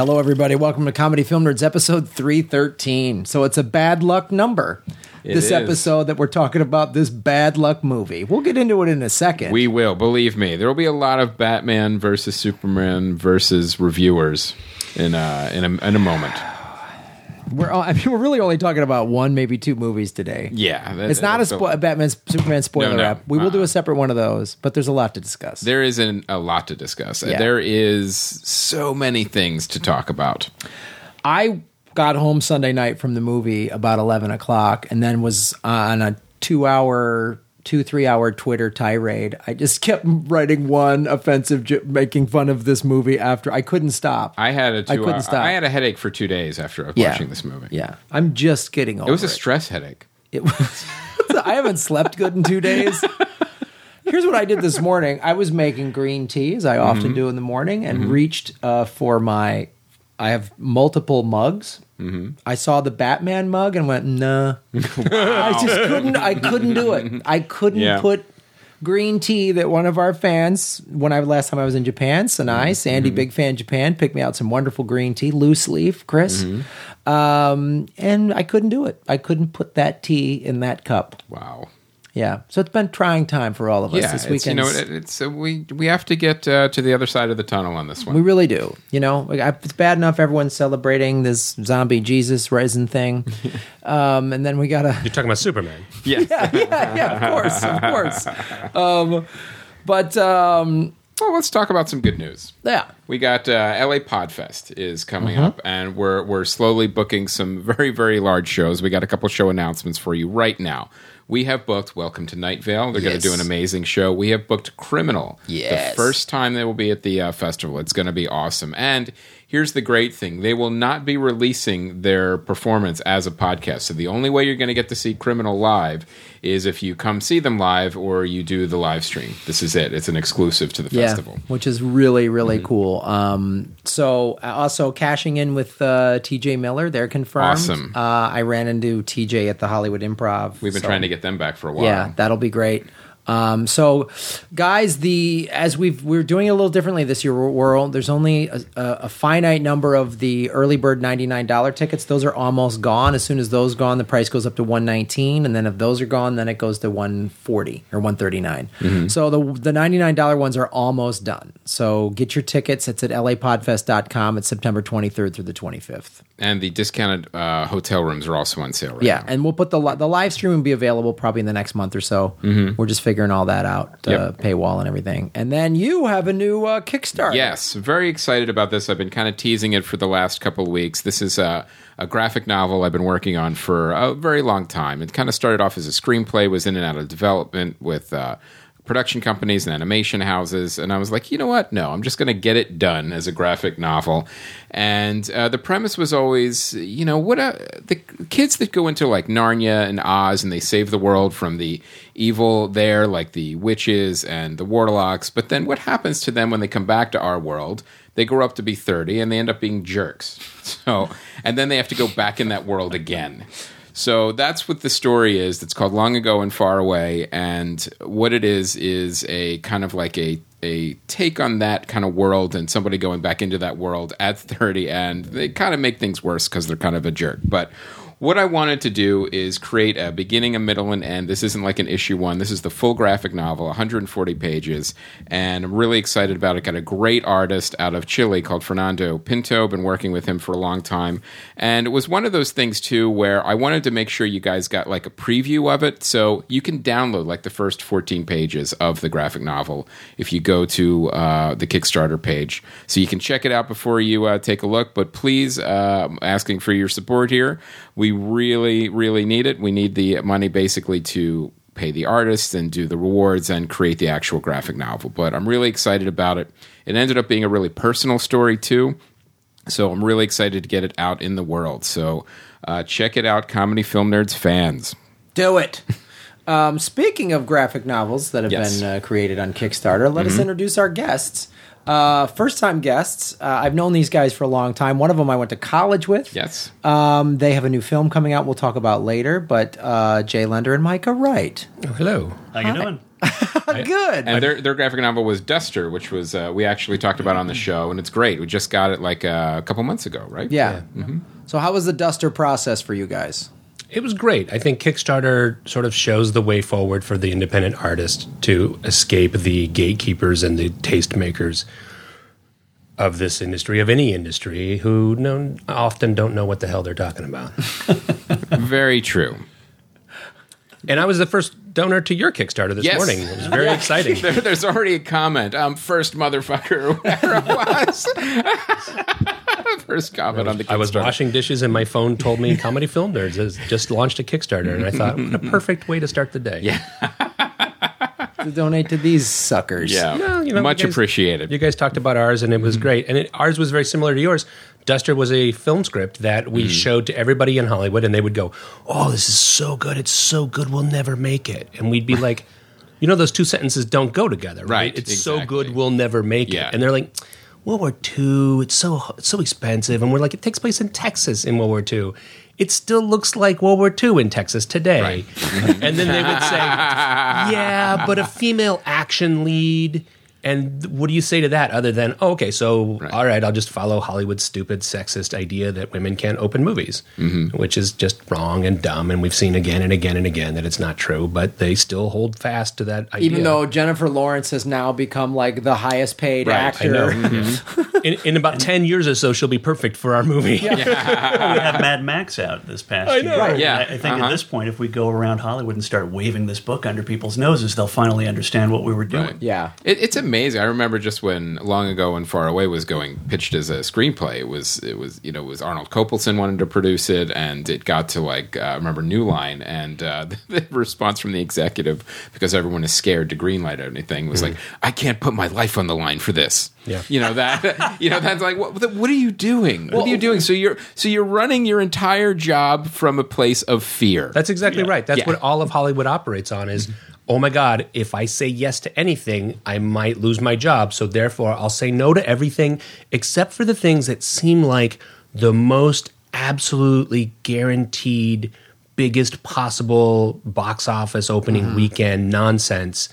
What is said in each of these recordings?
Hello, everybody. Welcome to Comedy Film Nerds, episode 313. So it's a bad luck number. It this is. episode that we're talking about, this bad luck movie. We'll get into it in a second. We will, believe me. There will be a lot of Batman versus Superman versus reviewers in uh, in a, in a moment. We're, I mean, we're really only talking about one, maybe two movies today. Yeah, that- It's not a spo- Batman Superman spoiler No, no. app. We will do a uh-huh. separate one of those, but there's a lot to discuss. There is an, a lot to discuss. Yeah. There is so many things to talk about. I got home Sunday night from the movie about 11 o'clock and then was on a two hour, two, three hour Twitter tirade. I just kept writing one offensive, j- making fun of this movie after I couldn't stop. I had a two I couldn't hour- stop. I had a headache for two days after Yeah. watching this movie. Yeah. I'm just getting over It was a stress headache. It was. I haven't slept good in two days. Here's what I did this morning. I was making green tea, as I Mm-hmm. often do in the morning, and reached uh, for my. I have multiple mugs. Mm-hmm. I saw the Batman mug and went, nah. I just couldn't. I couldn't do it. I couldn't Yeah. put green tea that one of our fans, when I last time I was in Japan, Sanai, Mm-hmm. Sandy, big fan Japan, picked me out some wonderful green tea, loose leaf, Chris. Mm-hmm. Um, and I couldn't do it. I couldn't put that tea in that cup. Wow. Yeah. So it's been trying time for all of us Yeah, this it's, you weekend. know, it, it's uh, we we have to get uh, to the other side of the tunnel on this one. we really do. You know, it's bad enough everyone's celebrating this zombie Jesus risen thing. um, and then we got to. You're talking about Superman. yes. yeah, yeah, of course, of course. Um, but um, Well, let's talk about some good news. yeah. We got uh, LA Podfest is coming Mm-hmm. up, and we're we're slowly booking some very very large shows. We got a couple show announcements for you right now. We have booked Welcome to Night Vale. They're going to do an amazing show. We have booked Criminal. Yes. the first time they will be at the uh, festival. It's going to be awesome. And here's the great thing: they will not be releasing their performance as a podcast. So the only way you're going to get to see Criminal live is if you come see them live or you do the live stream. This is it. It's an exclusive to the Yeah, festival. which is really really Mm-hmm. cool. Um, so uh, also cashing in with uh, TJ Miller, they're confirmed. Awesome. Uh, I ran into TJ at the Hollywood Improv. We've been so- trying to get them back for a while. Yeah, that'll be great. Um, so, guys, the as we've we're doing it a little differently this year. We're, we're there's only a, a, finite number of the early bird ninety nine dollar tickets. Those are almost gone. As soon as those gone, the price goes up to one nineteen, and then if those are gone, then it goes to one forty or one thirty So the the ninety nine dollar ones are almost done. So get your tickets. It's at lapodfest.com. It's September twenty third through the twenty fifth. And the discounted uh, hotel rooms are also on sale right Yeah, now. and we'll put the the live stream will be available probably in the next month or so. We're just figuring all that out, uh, Yep. paywall and everything. And then you have a new uh, Kickstarter. Yes, very excited about this. I've been kind of teasing it for the last couple of weeks. This is a, a graphic novel I've been working on for a very long time. It kind of started off as a screenplay, was in and out of development with uh, production companies and animation houses. And I was like, you know what? No, I'm just going to get it done as a graphic novel. And uh, the premise was always, you know, what a, the kids that go into like Narnia and Oz and they save the world from the evil there, like the witches and the warlocks. But then what happens to them when they come back to our world? They grow up to be 30 and they end up being jerks. So, and then they have to go back in that world again. So that's what the story is. It's called Long Ago and Far Away, and what it is is a kind of like a a take on that kind of world and somebody going back into that world at 30 and they kind of make things worse because they're kind of a jerk. But what I wanted to do is create a beginning, a middle, and end. This isn't like an issue one. This is the full graphic novel, 140 pages, and I'm really excited about it. Got a great artist out of Chile called Fernando Pinto. Been working with him for a long time, and it was one of those things too where I wanted to make sure you guys got like a preview of it, so you can download like the first 14 pages of the graphic novel if you go to uh, the Kickstarter page, so you can check it out before you uh, take a look. But please, uh, asking for your support here. We really, really need it. We need the money basically to pay the artists and do the rewards and create the actual graphic novel. But I'm really excited about it. It ended up being a really personal story too. So I'm really excited to get it out in the world. So uh, check it out, Comedy Film Nerds fans. Do it. Um, speaking of graphic novels that have Yes. Mm-hmm. been uh, created on Kickstarter, let us introduce our guests. Uh, first time guests. Uh, I've known these guys for a long time. One of them I went to college with. Yes. Um, they have a new film coming out we'll talk about later, but uh, Jay Lender and Micah Wright. Oh, hello. How you doing? Good. And their their graphic novel was Duster, which was uh, we actually talked about on the show, and it's great. We just got it like uh, a couple months ago, right? yeah. So how was the duster process for you guys? It was great. I think Kickstarter sort of shows the way forward for the independent artist to escape the gatekeepers and the tastemakers of this industry, of any industry, who know, often don't know what the hell they're talking about. Very true. and I was the first donor to your Kickstarter this Yes. morning. It was very exciting. There, there's already a comment. Um, first motherfucker, or whatever it was. first comment on the Kickstarter. I was washing dishes and my phone told me Comedy Film Nerds has just launched a Kickstarter. And I thought, what a perfect way to start the day. Yeah. To donate to these suckers. Yeah, Well, you know, much you guys- appreciated. You guys talked about ours, and it was great. And it, ours was very similar to yours. Duster was a film script that we mm. showed to everybody in Hollywood, and they would go, "Oh, this is so good! It's so good! We'll never make it." And we'd be like, "You know, those two sentences don't go together, right? Right, It's so good, we'll never make Yeah. it." And they're like. World War II, it's so it's so expensive, and we're like, it takes place in Texas in World War II. It still looks like World War II in Texas today. Right. and then they would say, yeah, but a female action lead. And what do you say to that other than, oh, okay, so, all right, I'll just follow Hollywood's stupid sexist idea that women can't open movies, which is just wrong and dumb. And we've seen again and again and again that it's not true, but they still hold fast to that idea. Even though Jennifer Lawrence has now become like the highest paid Right, I actor. I know. in, in about 10 years or so, she'll be perfect for our movie. we have Mad Max out this past I know. year. Right, yeah. I, I think Uh-huh. at this point, if we go around Hollywood and start waving this book under people's noses, they'll finally understand what we were doing. Right. Yeah. It, it's amazing. I remember just when long ago when Far Away was going pitched as a screenplay. It was it was you know it was Arnold Kopelson wanted to produce it, and it got to like uh, I remember New Line, and uh, the response from the executive because everyone is scared to greenlight anything was like, I can't put my life on the line for this. Yeah. you know that you know that's like what what are you doing? What are you doing? So you're so you're running your entire job from a place of fear. That's exactly right. That's Yeah. what all of Hollywood operates on is, oh my God, if I say yes to anything, I might lose my job. So therefore, I'll say no to everything except for the things that seem like the most absolutely guaranteed, biggest possible box office opening mm-hmm. weekend nonsense.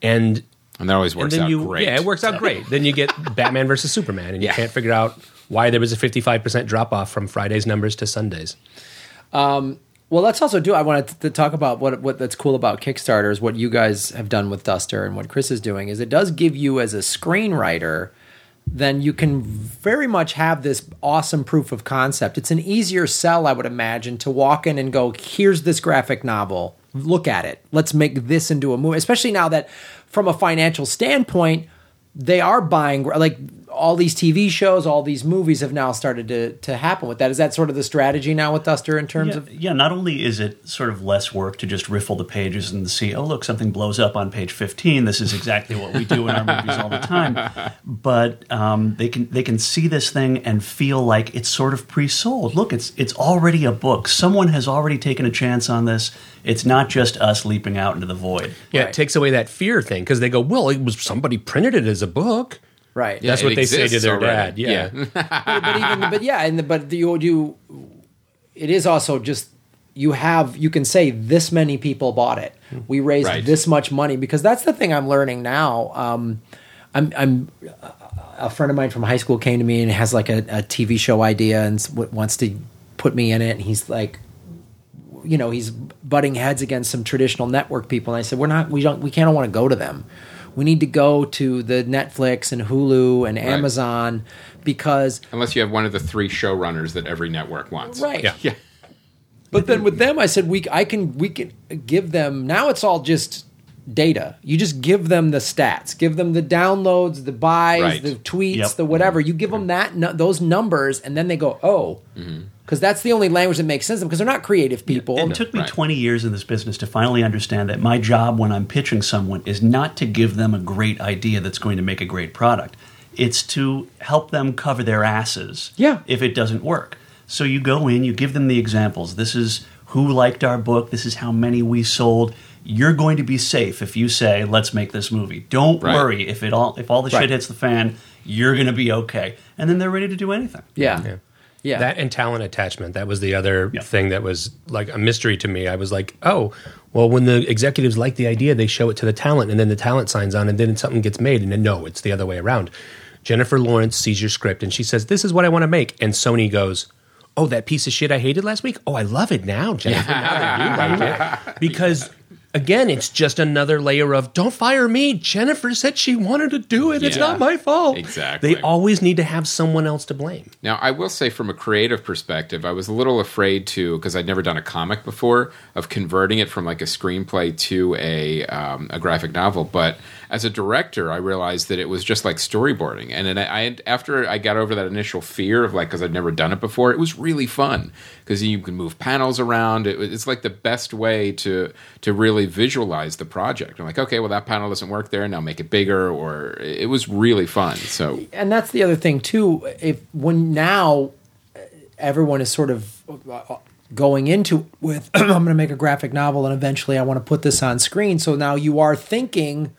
And and that always works then out you, great. yeah, it works out great. then you get Batman versus Superman, and you Yeah. can't figure out why there was a 55% drop off from Friday's numbers to Sundays. Um, Well, let's also do. I wanted to talk about what what that's cool about Kickstarter is what you guys have done with Duster and what Chris is doing is it does give you as a screenwriter, then you can very much have this awesome proof of concept. It's an easier sell, I would imagine, to walk in and go, "Here's this graphic novel. Look at it. Let's make this into a movie." Especially now that, from a financial standpoint, they are buying like all these TV shows, all these movies have now started to to happen with that. Is that sort of the strategy now with Duster in terms Yeah, of yeah, not only is it sort of less work to just riffle the pages and see, oh, look, something blows up on page 15. This is exactly what we do in our movies all the time. But um, they can they can see this thing and feel like it's sort of pre-sold. Look, it's it's already a book. Someone has already taken a chance on this. It's not just us leaping out into the void. Yeah, Right. it takes away that fear thing because they go, well, it was somebody printed it as a book. Right? That's what they say to their already. dad. Yeah. but even but yeah, and the, but you you it is also just you have you can say this many people bought it. We raised Right. this much money because that's the thing I'm learning now. Um, I'm I'm a friend of mine from high school came to me and has like a, a TV show idea and s- w- wants to put me in it. And he's like, you know, he's butting heads against some traditional network people. And I said, we're not, we don't, we can't want to go to them. We need to go to the Netflix and Hulu and Amazon because Unless you have one of the three showrunners that every network wants. Right. Yeah. Yeah. But then with them, I said we I can we can give them now. It's all just data. You just give them the stats, give them the downloads, the buys, Right. the tweets, Yep. the whatever. You give them that those numbers, and then they go, oh, mm-hmm. Because that's the only language that makes sense to them because they're not creative people. It took me Right. 20 years in this business to finally understand that my job when I'm pitching someone is not to give them a great idea that's going to make a great product. It's to help them cover their asses Yeah. if it doesn't work. So you go in, you give them the examples. This is who liked our book, this is how many we sold. You're going to be safe if you say, "Let's make this movie." Don't Right. worry if it all if all the Right. shit hits the fan, you're going to be okay. And then they're ready to do anything. yeah. Yeah. Yeah. That and talent attachment. That was the other Yeah. thing that was like a mystery to me. I was like, oh, well, when the executives like the idea, they show it to the talent, and then the talent signs on, and then something gets made, and then no, it's the other way around. Jennifer Lawrence sees your script, and she says, "This is what I want to make," and Sony goes. Oh, that piece of shit I hated last week. Oh, I love it now, Jennifer. Now that you like it, because again, it's just another layer of don't fire me. Jennifer said she wanted to do it. It's Yeah. not my fault. Exactly. They always need to have someone else to blame. Now, I will say from a creative perspective, I was a little afraid to because I'd never done a comic before of converting it from like a screenplay to a um, a graphic novel. But as a director, I realized that it was just like storyboarding, and then I, I after I got over that initial fear of like because I'd never done it before, it was really fun because you can move panels around. It, it's like the best way to to really visualize the project. I'm like, okay, well that panel doesn't work there, now make it bigger, or it was really fun. So and that's the other thing too. If when now uh, everyone is sort of uh, going into with, I'm going to make a graphic novel, and eventually I want to put this on screen. So now you are thinking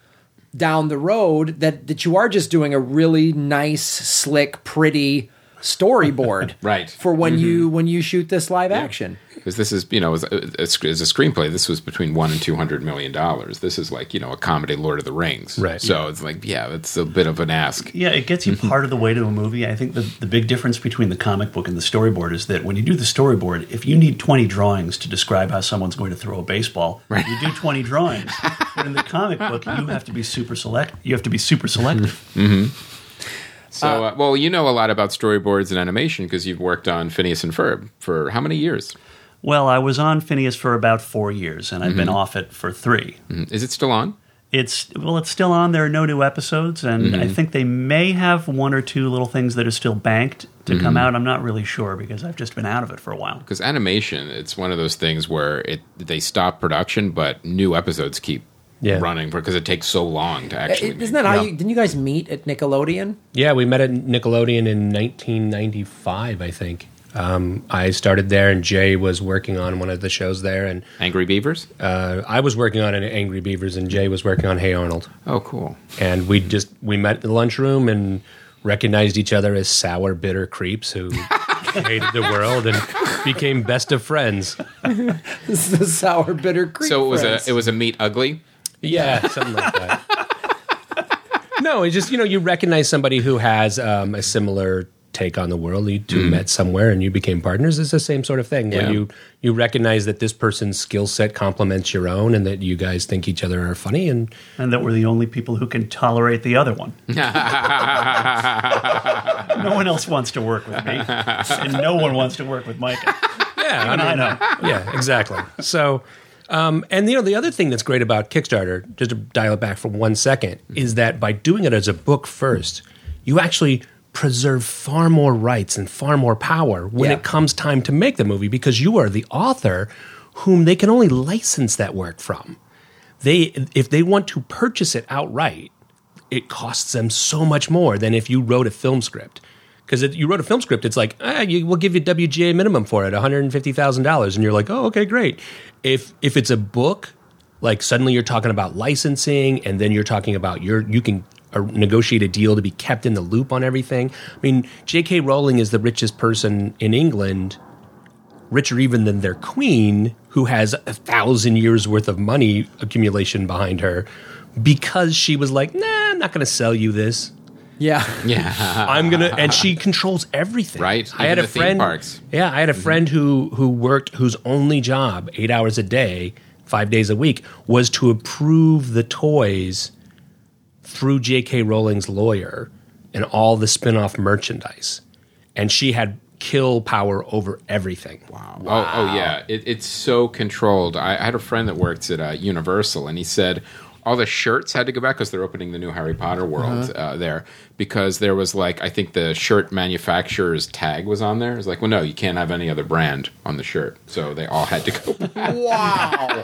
down the road that that you are just doing a really nice, slick, pretty storyboard, Right. For when you when you shoot this live action. Because this is you know as a, as a screenplay this was between one and two hundred million dollars this is like you know a comedy lord of the rings Right. so it's like yeah it's a bit of an ask Yeah, it gets you mm-hmm. part of the way to a movie. I think the, the big difference between the comic book and the storyboard is that when you do the storyboard, if you need 20 drawings to describe how someone's going to throw a baseball, you do 20 drawings. But in the comic book, you have to be super select. You have to be super selective. Mm-hmm. Mm-hmm. so uh, uh, well you know a lot about storyboards and animation because you've worked on phineas and ferb for how many years Well, I was on Phineas for about four years, and I've been mm-hmm. off it for three. Mm, is it still on It's well, it's still on. There are no new episodes, and I mm-hmm. think they may have one or two little things that are still banked to come out. I'm not really sure because I've just been out of it for a while. because animation it's one of those things where it they stop production but new episodes keep Yeah. running because it takes so long to actually Isn't that how you? Didn't you guys meet at Nickelodeon? Yeah, we met at Nickelodeon in 1995, I think. Um, I started there, and Jay was working on one of the shows there, and angry beavers uh, I was working on an Angry Beavers, and Jay was working on Hey Arnold. oh cool And we just we met in the lunchroom and recognized each other as sour, bitter creeps who hated the world and became best of friends. This is the sour bitter creek. so it was friends. a it was a meet ugly Yeah, something like that. no, it's just you know you recognize somebody who has um, a similar take on the world. You two met somewhere and you became partners. It's the same sort of thing where you you recognize that this person's skill set complements your own, and that you guys think each other are funny. And and that we're the only people who can tolerate the other one. no one else wants to work with me, and no one wants to work with Micah. yeah, Even I know. yeah, exactly. So, um, and you know, the other thing that's great about Kickstarter, just to dial it back for one second, is that by doing it as a book first, you actually preserve far more rights and far more power when Yeah. it comes time to make the movie because you are the author whom they can only license that work from. They, if they want to purchase it outright, it costs them so much more than if you wrote a film script. Because if you wrote a film script, it's like, ah, you, we'll give you WGA minimum for it, $150,000. And you're like, oh, okay, great. If, if it's a book, like suddenly you're talking about licensing and then you're talking about your, you can uh, negotiate a deal to be kept in the loop on everything. I mean, J.K. Rowling is the richest person in England, richer even than their queen, who has a thousand years worth of money accumulation behind her because she was like, nah, I'm not going to sell you this. yeah. yeah I'm gonna, and she controls everything. Right. I had a the theme friend. parks. Yeah, I had a friend who who worked whose only job, eight hours a day, five days a week, was to approve the toys through J.K. Rowling's lawyer and all the spin-off merchandise, and she had kill power over everything. Wow. Oh, oh yeah. It, it's so controlled. I, I had a friend that worked at uh, Universal, and he said all the shirts had to go back because they're opening the new Harry Potter world uh, there because there was like I think the shirt manufacturer's tag was on there. It's like, well, no, you can't have any other brand on the shirt, so they all had to go. back. Wow.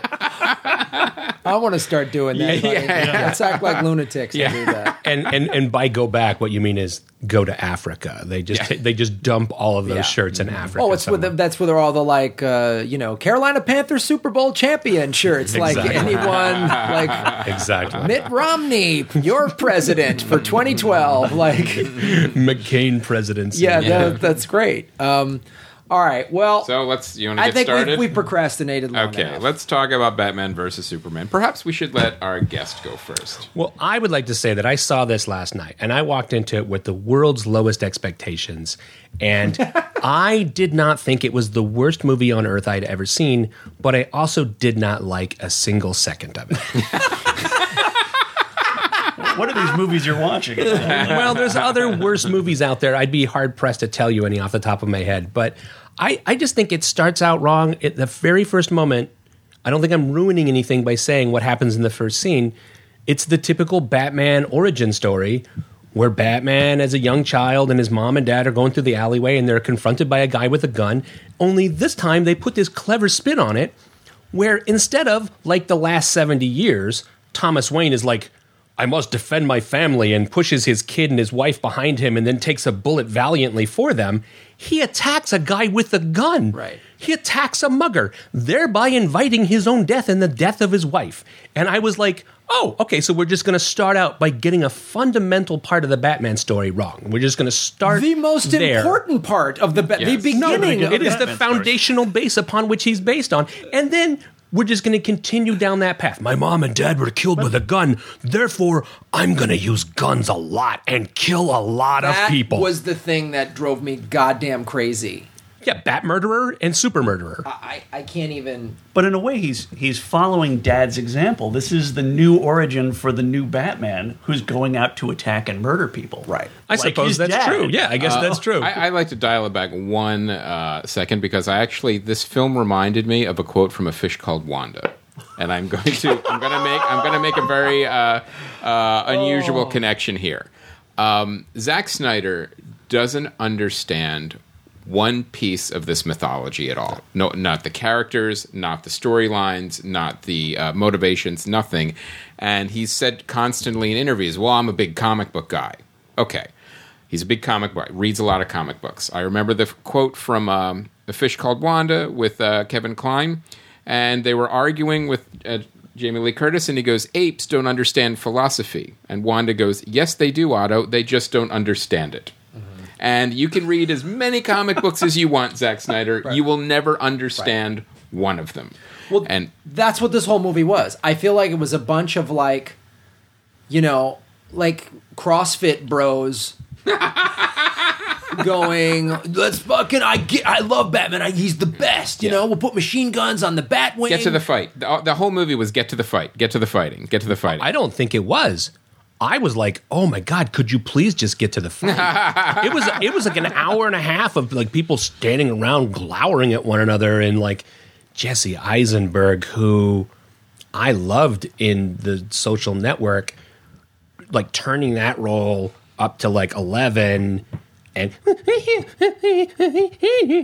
I want to start doing that. Yeah, yeah. Let's act like lunatics Yeah. and do that. and and and by go back, what you mean is go to Africa. They just Yeah. they just dump all of those Yeah. shirts in Africa. Oh, it's with somewhere. the, that's where all the like uh, you know Carolina Panthers Super Bowl champion shirts. Like anyone like exactly Mitt Romney, your president for 2012. Like McCain presidents. yeah, That, that's great. Um, all right, well, So let's. You want to I get think started? we we procrastinated. Long okay, enough. let's talk about Batman versus Superman. Perhaps we should let our guest go first. Well, I would like to say that I saw this last night and I walked into it with the world's lowest expectations. And I did not think it was the worst movie on earth I'd ever seen, but I also did not like a single second of it. What are these movies you're watching? well, there's other worse movies out there. I'd be hard pressed to tell you any off the top of my head. But I, I just think it starts out wrong at the very first moment. I don't think I'm ruining anything by saying what happens in the first scene. It's the typical Batman origin story where Batman, as a young child, and his mom and dad are going through the alleyway and they're confronted by a guy with a gun. Only this time they put this clever spin on it where instead of, like the last 70 years, Thomas Wayne is like, I must defend my family and pushes his kid and his wife behind him and then takes a bullet valiantly for them, he attacks a guy with a gun. Right. He attacks a mugger, thereby inviting his own death and the death of his wife. And I was like, oh, okay, so we're just going to start out by getting a fundamental part of the Batman story wrong. We're just going to start the most there. important part of the ba- the beginning. No, It is the foundational base upon which he's based on. And then we're just going to continue down that path. My mom and dad were killed with a gun. Therefore, I'm going to use guns a lot and kill a lot that of people. was the thing that drove me goddamn crazy. Yeah, bat murderer and super murderer. I, I can't even. But in a way, he's he's following Dad's example. This is the new origin for the new Batman, who's going out to attack and murder people. Right. I Like suppose that's dad. true. Yeah, I guess that's true. I, I like to dial it back one uh, second because I actually this film reminded me of a quote from a fish called Wanda, and I'm going to I'm going to make I'm going to make a very uh, uh, unusual connection here. Um, Zack Snyder doesn't understand one piece of this mythology at all. No, not the characters, not the storylines, not the uh, motivations, nothing. And he's said constantly in interviews, "Well, I'm a big comic book guy." Okay, he's a big comic book, reads a lot of comic books. I remember the quote from um, "A Fish Called Wanda" with uh, Kevin Kline, and they were arguing with. Uh, Jamie Lee Curtis, and he goes, Apes don't understand philosophy. And Wanda goes, Yes, they do, Otto. They just don't understand it. And you can read as many comic books as you want, Zack Snyder. You will never understand one of them. Well, and that's what this whole movie was. I feel like it was a bunch of like, you know, like CrossFit bros going, let's fucking, I get, I love Batman. I, he's the best. You Yeah. know, we'll put machine guns on the Batwing. get to the fight. The, the whole movie was get to the fight, get to the fighting, get to the fighting. I don't think it was. I was like, "Oh my god, could you please just get to the fight?" it was it was like an hour and a half of like people standing around glowering at one another and like Jesse Eisenberg who I loved in the social network like turning that role up to like 11 and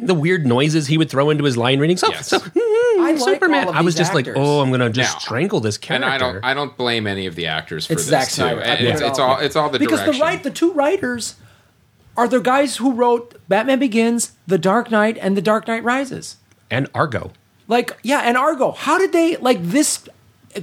the weird noises he would throw into his line reading. So, Yes. so I mm-hmm, like Superman. all of I was these just like, oh, I'm gonna just Now- strangle this character. and. I don't. I don't blame any of the actors for It's this Zack too. Snyder. I And It's, it's all- all. It's all the direction. because direction. the right, the two writers are the guys who wrote Batman Begins, The Dark Knight, and The Dark Knight Rises. and Argo. Like, yeah, and Argo. How did they like this?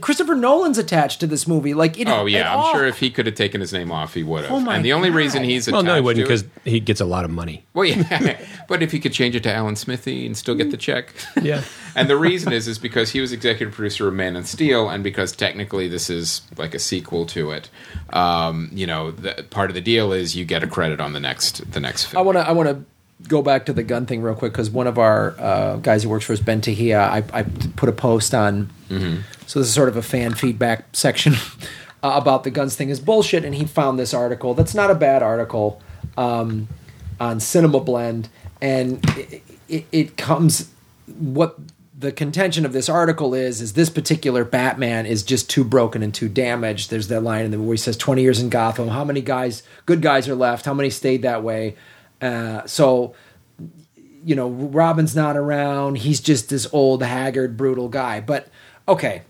Christopher Nolan's attached to this movie. Like, it, Oh yeah, I'm all- sure if he could have taken his name off, he would have. Oh, my and the only God. reason he's Well, attached no, he wouldn't because he gets a lot of money. Well, yeah, but if he could change it to Alan Smithee and still get the check, Yeah. and the reason is is because he was executive producer of Man of Steel, and because technically this is like a sequel to it. Um, you know, the, part of the deal is you get a credit on the next the next film. I film. want to. I want to go back to the gun thing real quick because one of our uh, guys who works for us, Ben Tahia, I, I put a post on. So this is sort of a fan feedback section uh, about the guns thing is bullshit, and he found this article. That's not a bad article um, on Cinema Blend, and it, it, it comes what the contention of this article is is this particular Batman is just too broken and too damaged. There's that line in the where he says 20 years in Gotham. How many guys, good guys, are left? How many stayed that way? Uh, so, you know, Robin's not around. He's just this old, haggard, brutal guy. But okay,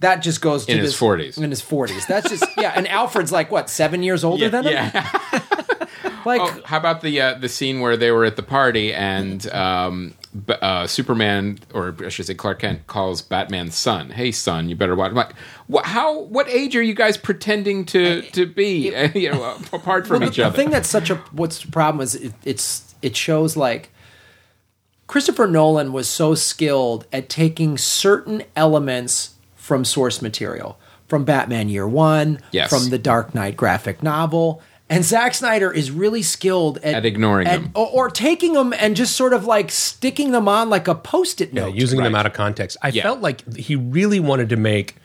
that just goes to In his 40s. In his 40s. That's just yeah. And Alfred's like what seven years older than him. yeah. Like Oh, how about the uh, the scene where they were at the party and um, B- uh, Superman, or I should say Clark Kent, calls Batman's son, "Hey son, you better watch." I'm like, wh- how? What age are you guys pretending to to be? you know, apart from Well, each the, other. the thing that's such a what's the problem is it, it's it shows like Christopher Nolan was so skilled at taking certain elements from source material, from Batman Year One, Yes. from the Dark Knight graphic novel. And Zack Snyder is really skilled at, At ignoring them. or, or taking them and just sort of like sticking them on like a post-it Yeah, note. using them out of context. I Yeah. felt like he really wanted to make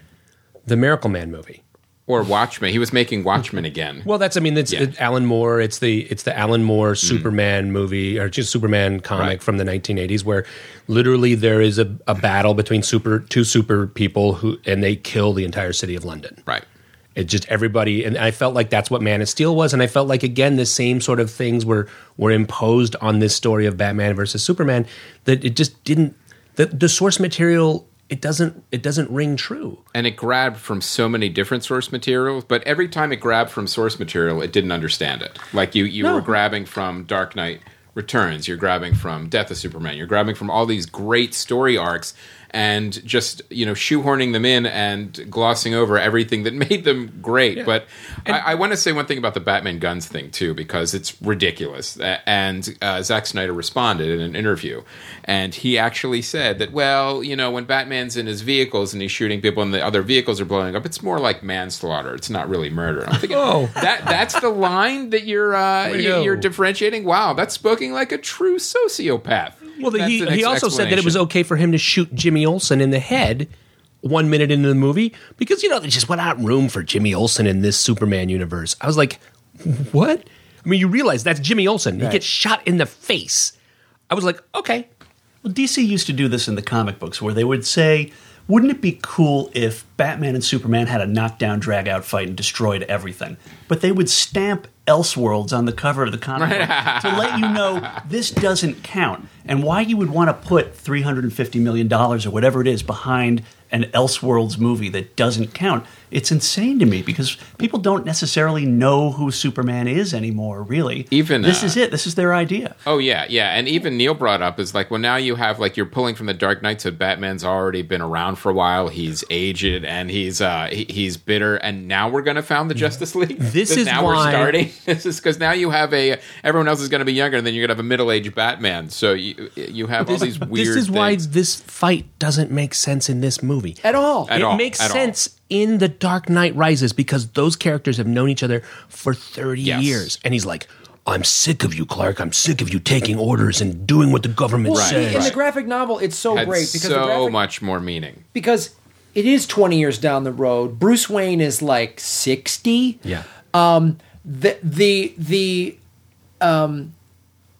the Miracleman movie. or Watchmen. He was making Watchmen again. Well, that's I mean, it's Yeah. it- Alan Moore. It's the it's the Alan Moore mm. Superman movie or just Superman comic Right. from the 1980s, where literally there is a, a battle between super two super people who and they kill the entire city of London. right. It just everybody, and I felt like that's what Man of Steel was, and I felt like again the same sort of things were were imposed on this story of Batman versus Superman that it just didn't. The the source material it doesn't it doesn't ring true. and it grabbed from so many different source materials but every time it grabbed from source material it didn't understand it like you you No. were grabbing from dark knight returns you're grabbing from death of superman you're grabbing from all these great story arcs and just you know shoehorning them in and glossing over everything that made them great. But i, I want to say one thing about the batman guns thing too because it's ridiculous. And uh, Zack snyder responded in an interview and he actually said that well you know when batman's in his vehicles and he's shooting people and the other vehicles are blowing up it's more like manslaughter. It's not really murder. I'm thinking Oh. that that's the line that you're uh, you- you're differentiating? Wow that's spoken like a true sociopath Well, the, he he also said that it was okay for him to shoot Jimmy Olsen in the head one minute into the movie because you know there's just not room for Jimmy Olsen in this Superman universe. I was like, what? I mean, you realize that's Jimmy Olsen. He gets shot in the face. I was like, okay. Well, DC used to do this in the comic books where they would say, wouldn't it be cool if Batman and Superman had a knockdown, drag out fight and destroyed everything? But they would stamp Elseworlds on the cover of the comic book to let you know this doesn't count. And why you would want to put $350 million or whatever it is behind an Elseworlds movie that doesn't count. It's insane to me because people don't necessarily know who Superman is anymore, really. Even, this uh, is it. This is their idea. Oh yeah, yeah, and even Neil brought up is like, well, now you have like you're pulling from the Dark Knight, so Batman's already been around for a while. He's aged and he's uh he, he's bitter, and now we're gonna found the Justice League. This is now why- we're starting. This is because now you have a everyone else is gonna be younger, and then you're gonna have a middle aged Batman. So you you have all these weird. this is why this fight doesn't make sense in this movie. at all. At it all, makes at all. sense in The Dark Knight Rises because those characters have known each other for 30 Yes. years. And he's like, I'm sick of you, Clark. I'm sick of you taking orders and doing what the government Well, says. in the graphic novel, it's so had great because so graphic, much more meaning. because it is 20 years down the road. Bruce Wayne is like 60. yeah. Um, The the the um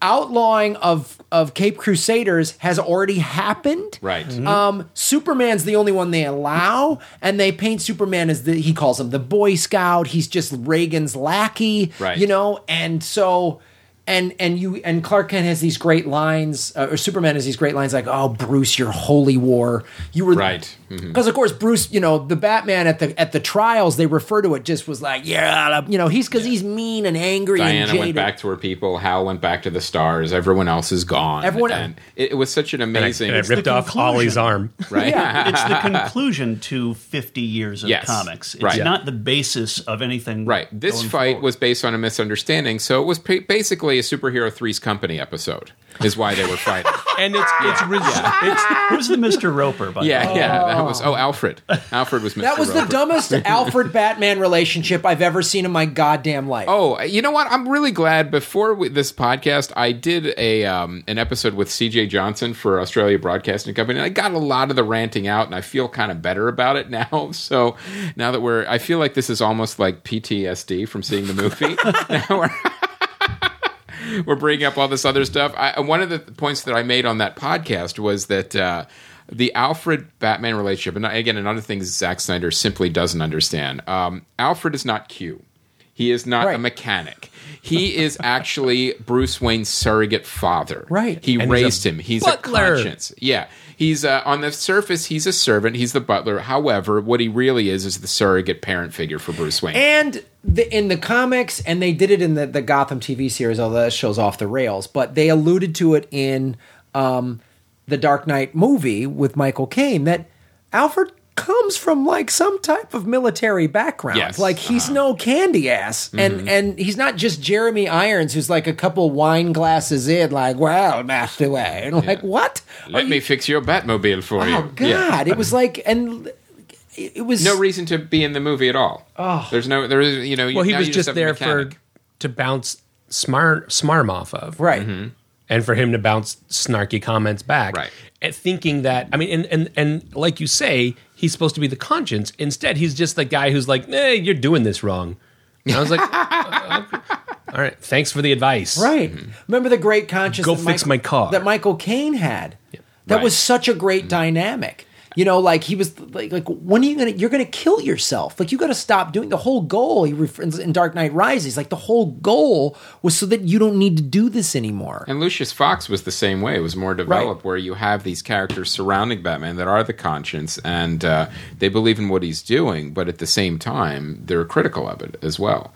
outlawing of of Cape Crusaders has already happened. Right. Um, Superman's the only one they allow, and they paint Superman as the he calls him the Boy Scout. He's just Reagan's lackey, Right. You know, and so. And and you and Clark Kent has these great lines, uh, or Superman has these great lines like, "Oh, Bruce, your holy war, you were Right. Mhm. because of course Bruce, you know, the Batman at the at the trials they refer to it just was like, yeah, you know, he's because he's mean and angry and Diana jaded. went back to her people. Hal went back to the stars. Everyone else is gone. Everyone- and it, it was such an amazing. and I ripped off conclusion. Ollie's arm. right. Yeah. it's the conclusion to 50 years of Yes. comics. It's Right. not the basis of anything. Right. This going fight forward. was based on a misunderstanding, so it was pa- basically a superhero Three's Company episode. Is why they were fighting. And it's, it's, res- it's, Who's the Mr. Roper? By the yeah, way? yeah. That was oh Alfred. Alfred was Mr. that was the Roper. dumbest Alfred Batman relationship I've ever seen in my goddamn life. Oh, you know what? I'm really glad. Before we, this podcast, I did a um, an episode with C.J. Johnson for Australia Broadcasting Company, and I got a lot of the ranting out, and I feel kind of better about it now. So now that we're, I feel like this is almost like PTSD from seeing the movie. now we're. we're bringing up all this other stuff. I, one of the points that I made on that podcast was that uh, the Alfred Batman relationship, and again, another thing Zack Snyder simply doesn't understand. Um, Alfred is not Q. He is not a mechanic. he is actually Bruce Wayne's surrogate father. Right. He And raised a him. He's butler. a conscience. Yeah. He's uh, on the surface. He's a servant. He's the butler. However, what he really is is the surrogate parent figure for Bruce Wayne. And the, in the comics, and they did it in the, the Gotham TV series, although that show's off the rails, but they alluded to it in um, the Dark Knight movie with Michael Caine that Alfred comes from like some type of military background. Yes. Like he's Uh-huh. no candy ass. And and he's not just Jeremy Irons who's like a couple wine glasses in, like, well, Master Wayne. Like, what? Let Are me you- fix your Batmobile for you. Oh God. Yeah. It was like and it it was No reason to be in the movie at all. Oh. There's no. There is. You know. Well, he was you just there for to bounce smart smarm off of, right. Mm-hmm. And for him to bounce snarky comments back, Right. And thinking that, I mean, and and and like you say, he's supposed to be the conscience. Instead, he's just the guy who's like, "Hey, you're doing this wrong." And I was like, "Uh, okay. "All right, thanks for the advice." Right. Remember the great conscience Go fix Michael- my car. that Michael Caine had. That Right. was such a great dynamic. You know, like he was like, like when are you gonna? You're gonna kill yourself. Like you got to stop doing the whole goal. He refers in Dark Knight Rises. Like the whole goal was so that you don't need to do this anymore. And Lucius Fox was the same way. It was more developed, where you have these characters surrounding Batman that are the conscience, and uh, they believe in what he's doing, but at the same time, they're critical of it as well.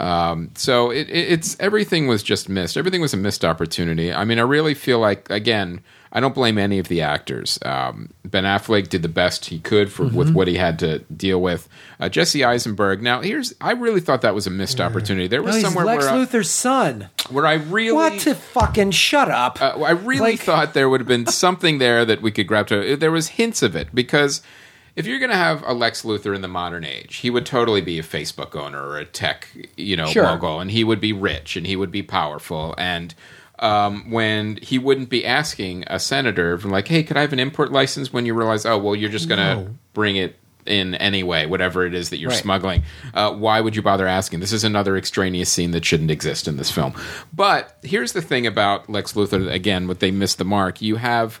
Um, so it, it, it's everything was just missed. Everything was a missed opportunity. I mean, I really feel like again, I don't blame any of the actors. Um, ben Affleck did the best he could for with what he had to deal with. Uh, Jesse Eisenberg. Now, here's I really thought that was a missed opportunity. There No, was he's somewhere Lex where, I- Luthor's son. where I really What to fucking shut up? uh, I really Like- thought there would have been something there that we could grab to. There was hints of it because if you're going to have a Lex Luthor in the modern age, he would totally be a Facebook owner or a tech, you know, Sure. mogul, and he would be rich and he would be powerful and. Um, when he wouldn't be asking a senator, from like, "Hey, could I have an import license?" When you realize, oh, well, you're just going to No. bring it in anyway, whatever it is that you're Right. smuggling. Uh, why would you bother asking? This is another extraneous scene that shouldn't exist in this film. But here's the thing about Lex Luthor. Again, what they missed the mark. You have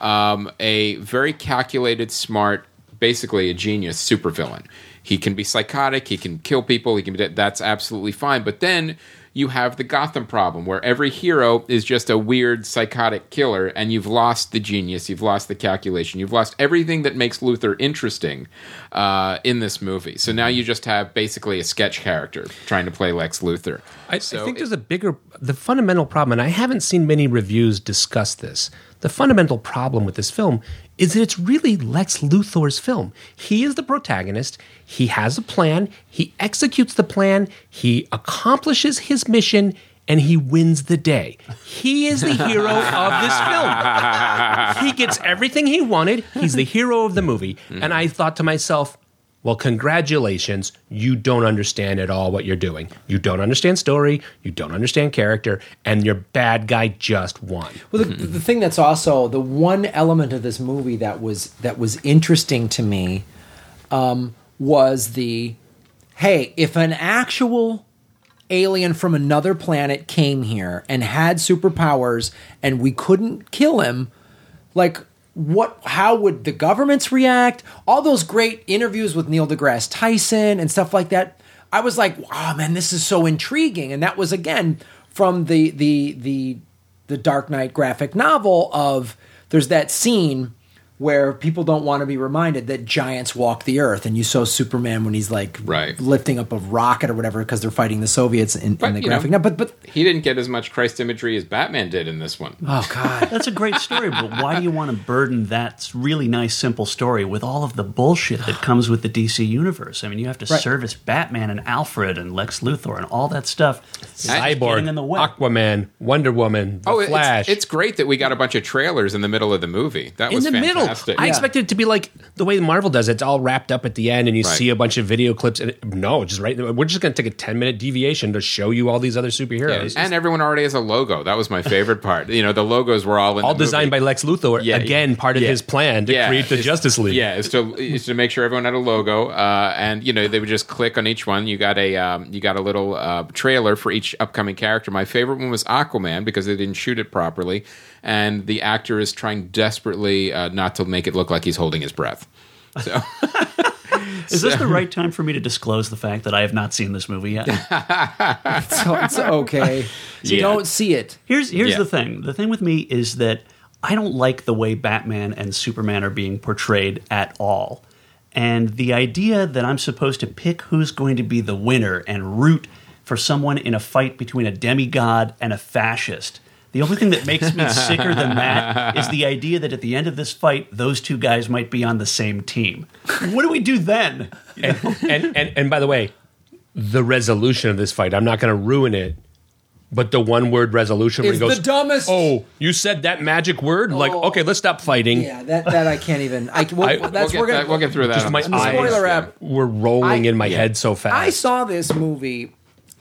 um, a very calculated, smart, basically a genius supervillain. He can be psychotic. He can kill people. He can. Be, that's absolutely fine. But then you have the Gotham problem, where every hero is just a weird psychotic killer, and you've lost the genius, you've lost the calculation, you've lost everything that makes Luthor interesting uh, in this movie. So now you just have basically a sketch character trying to play Lex Luthor. I, So I think it- there's a bigger, the fundamental problem, and I haven't seen many reviews discuss this. The fundamental problem with this film is that it's really Lex Luthor's film. He is the protagonist. He has a plan. He executes the plan. He accomplishes his mission, and he wins the day. He is the hero of this film. He gets everything he wanted. He's the hero of the movie. And I thought to myself, well, congratulations. You don't understand at all what you're doing. You don't understand story. You don't understand character. And your bad guy just won. Well, the, the thing that's also the one element of this movie that was that was interesting to me um, was the hey, if an actual alien from another planet came here and had superpowers and we couldn't kill him, like what how would the governments react? All those great interviews with Neil deGrasse Tyson and stuff like that. I was like, wow, man, this is so intriguing. And that was again from the the the the Dark Knight graphic novel of there's that scene where people don't want to be reminded that giants walk the earth and you saw Superman when he's like Right. lifting up a rocket or whatever because they're fighting the Soviets in, But, in the you know, graphic novel. But but he didn't get as much Christ imagery as Batman did in this one. oh god. That's a great story, but why do you want to burden that really nice, simple story with all of the bullshit that comes with the DC universe? I mean, you have to Right. service Batman and Alfred and Lex Luthor and all that stuff. It's Cyborg, in the way. Aquaman, Wonder Woman, The Oh, it's, Flash. it's great that we got a bunch of trailers in the middle of the movie. That in was the fantastic. middle. I expected it to be like the way Marvel does. it. It's all wrapped up at the end, and you Right. see a bunch of video clips. And it, no, just right. We're just going to take a ten minute deviation to show you all these other Yeah, superheroes. and everyone already has a logo. That was my favorite part. You know, the logos were all in all the designed by. Lex Luthor. Yeah, again, part of yeah. his plan to Yeah, create the it's- Justice League. Yeah, is to is to make sure everyone had a logo, uh, and you know they would just click on each one. You got a um, you got a little uh, trailer for each upcoming character. My favorite one was Aquaman because they didn't shoot it properly, and the actor is trying desperately uh, not to make it look like he's holding his breath. So Is this the right time for me to disclose the fact that I have not seen this movie yet? So it's okay. So Yeah. don't see it. Here's here's Yeah. the thing. The thing with me is that I don't like the way Batman and Superman are being portrayed at all. And the idea that I'm supposed to pick who's going to be the winner and root for someone in a fight between a demigod and a fascist. The only thing that makes me sicker than that is the idea that at the end of this fight, those two guys might be on the same team. What do we do then? and, and, and and by the way, the resolution of this fight, I'm not going to ruin it. But the one word resolution where Is he goes, the dumbest- Oh, you said that magic word? Like, Oh. okay, let's stop fighting. Yeah, that that I can't even. I, well, I- that's we'll, get we're gonna that, we'll get through that. Just on my the the eyes spoiler yeah. app. were rolling I- in my yeah. head so fast. I saw this movie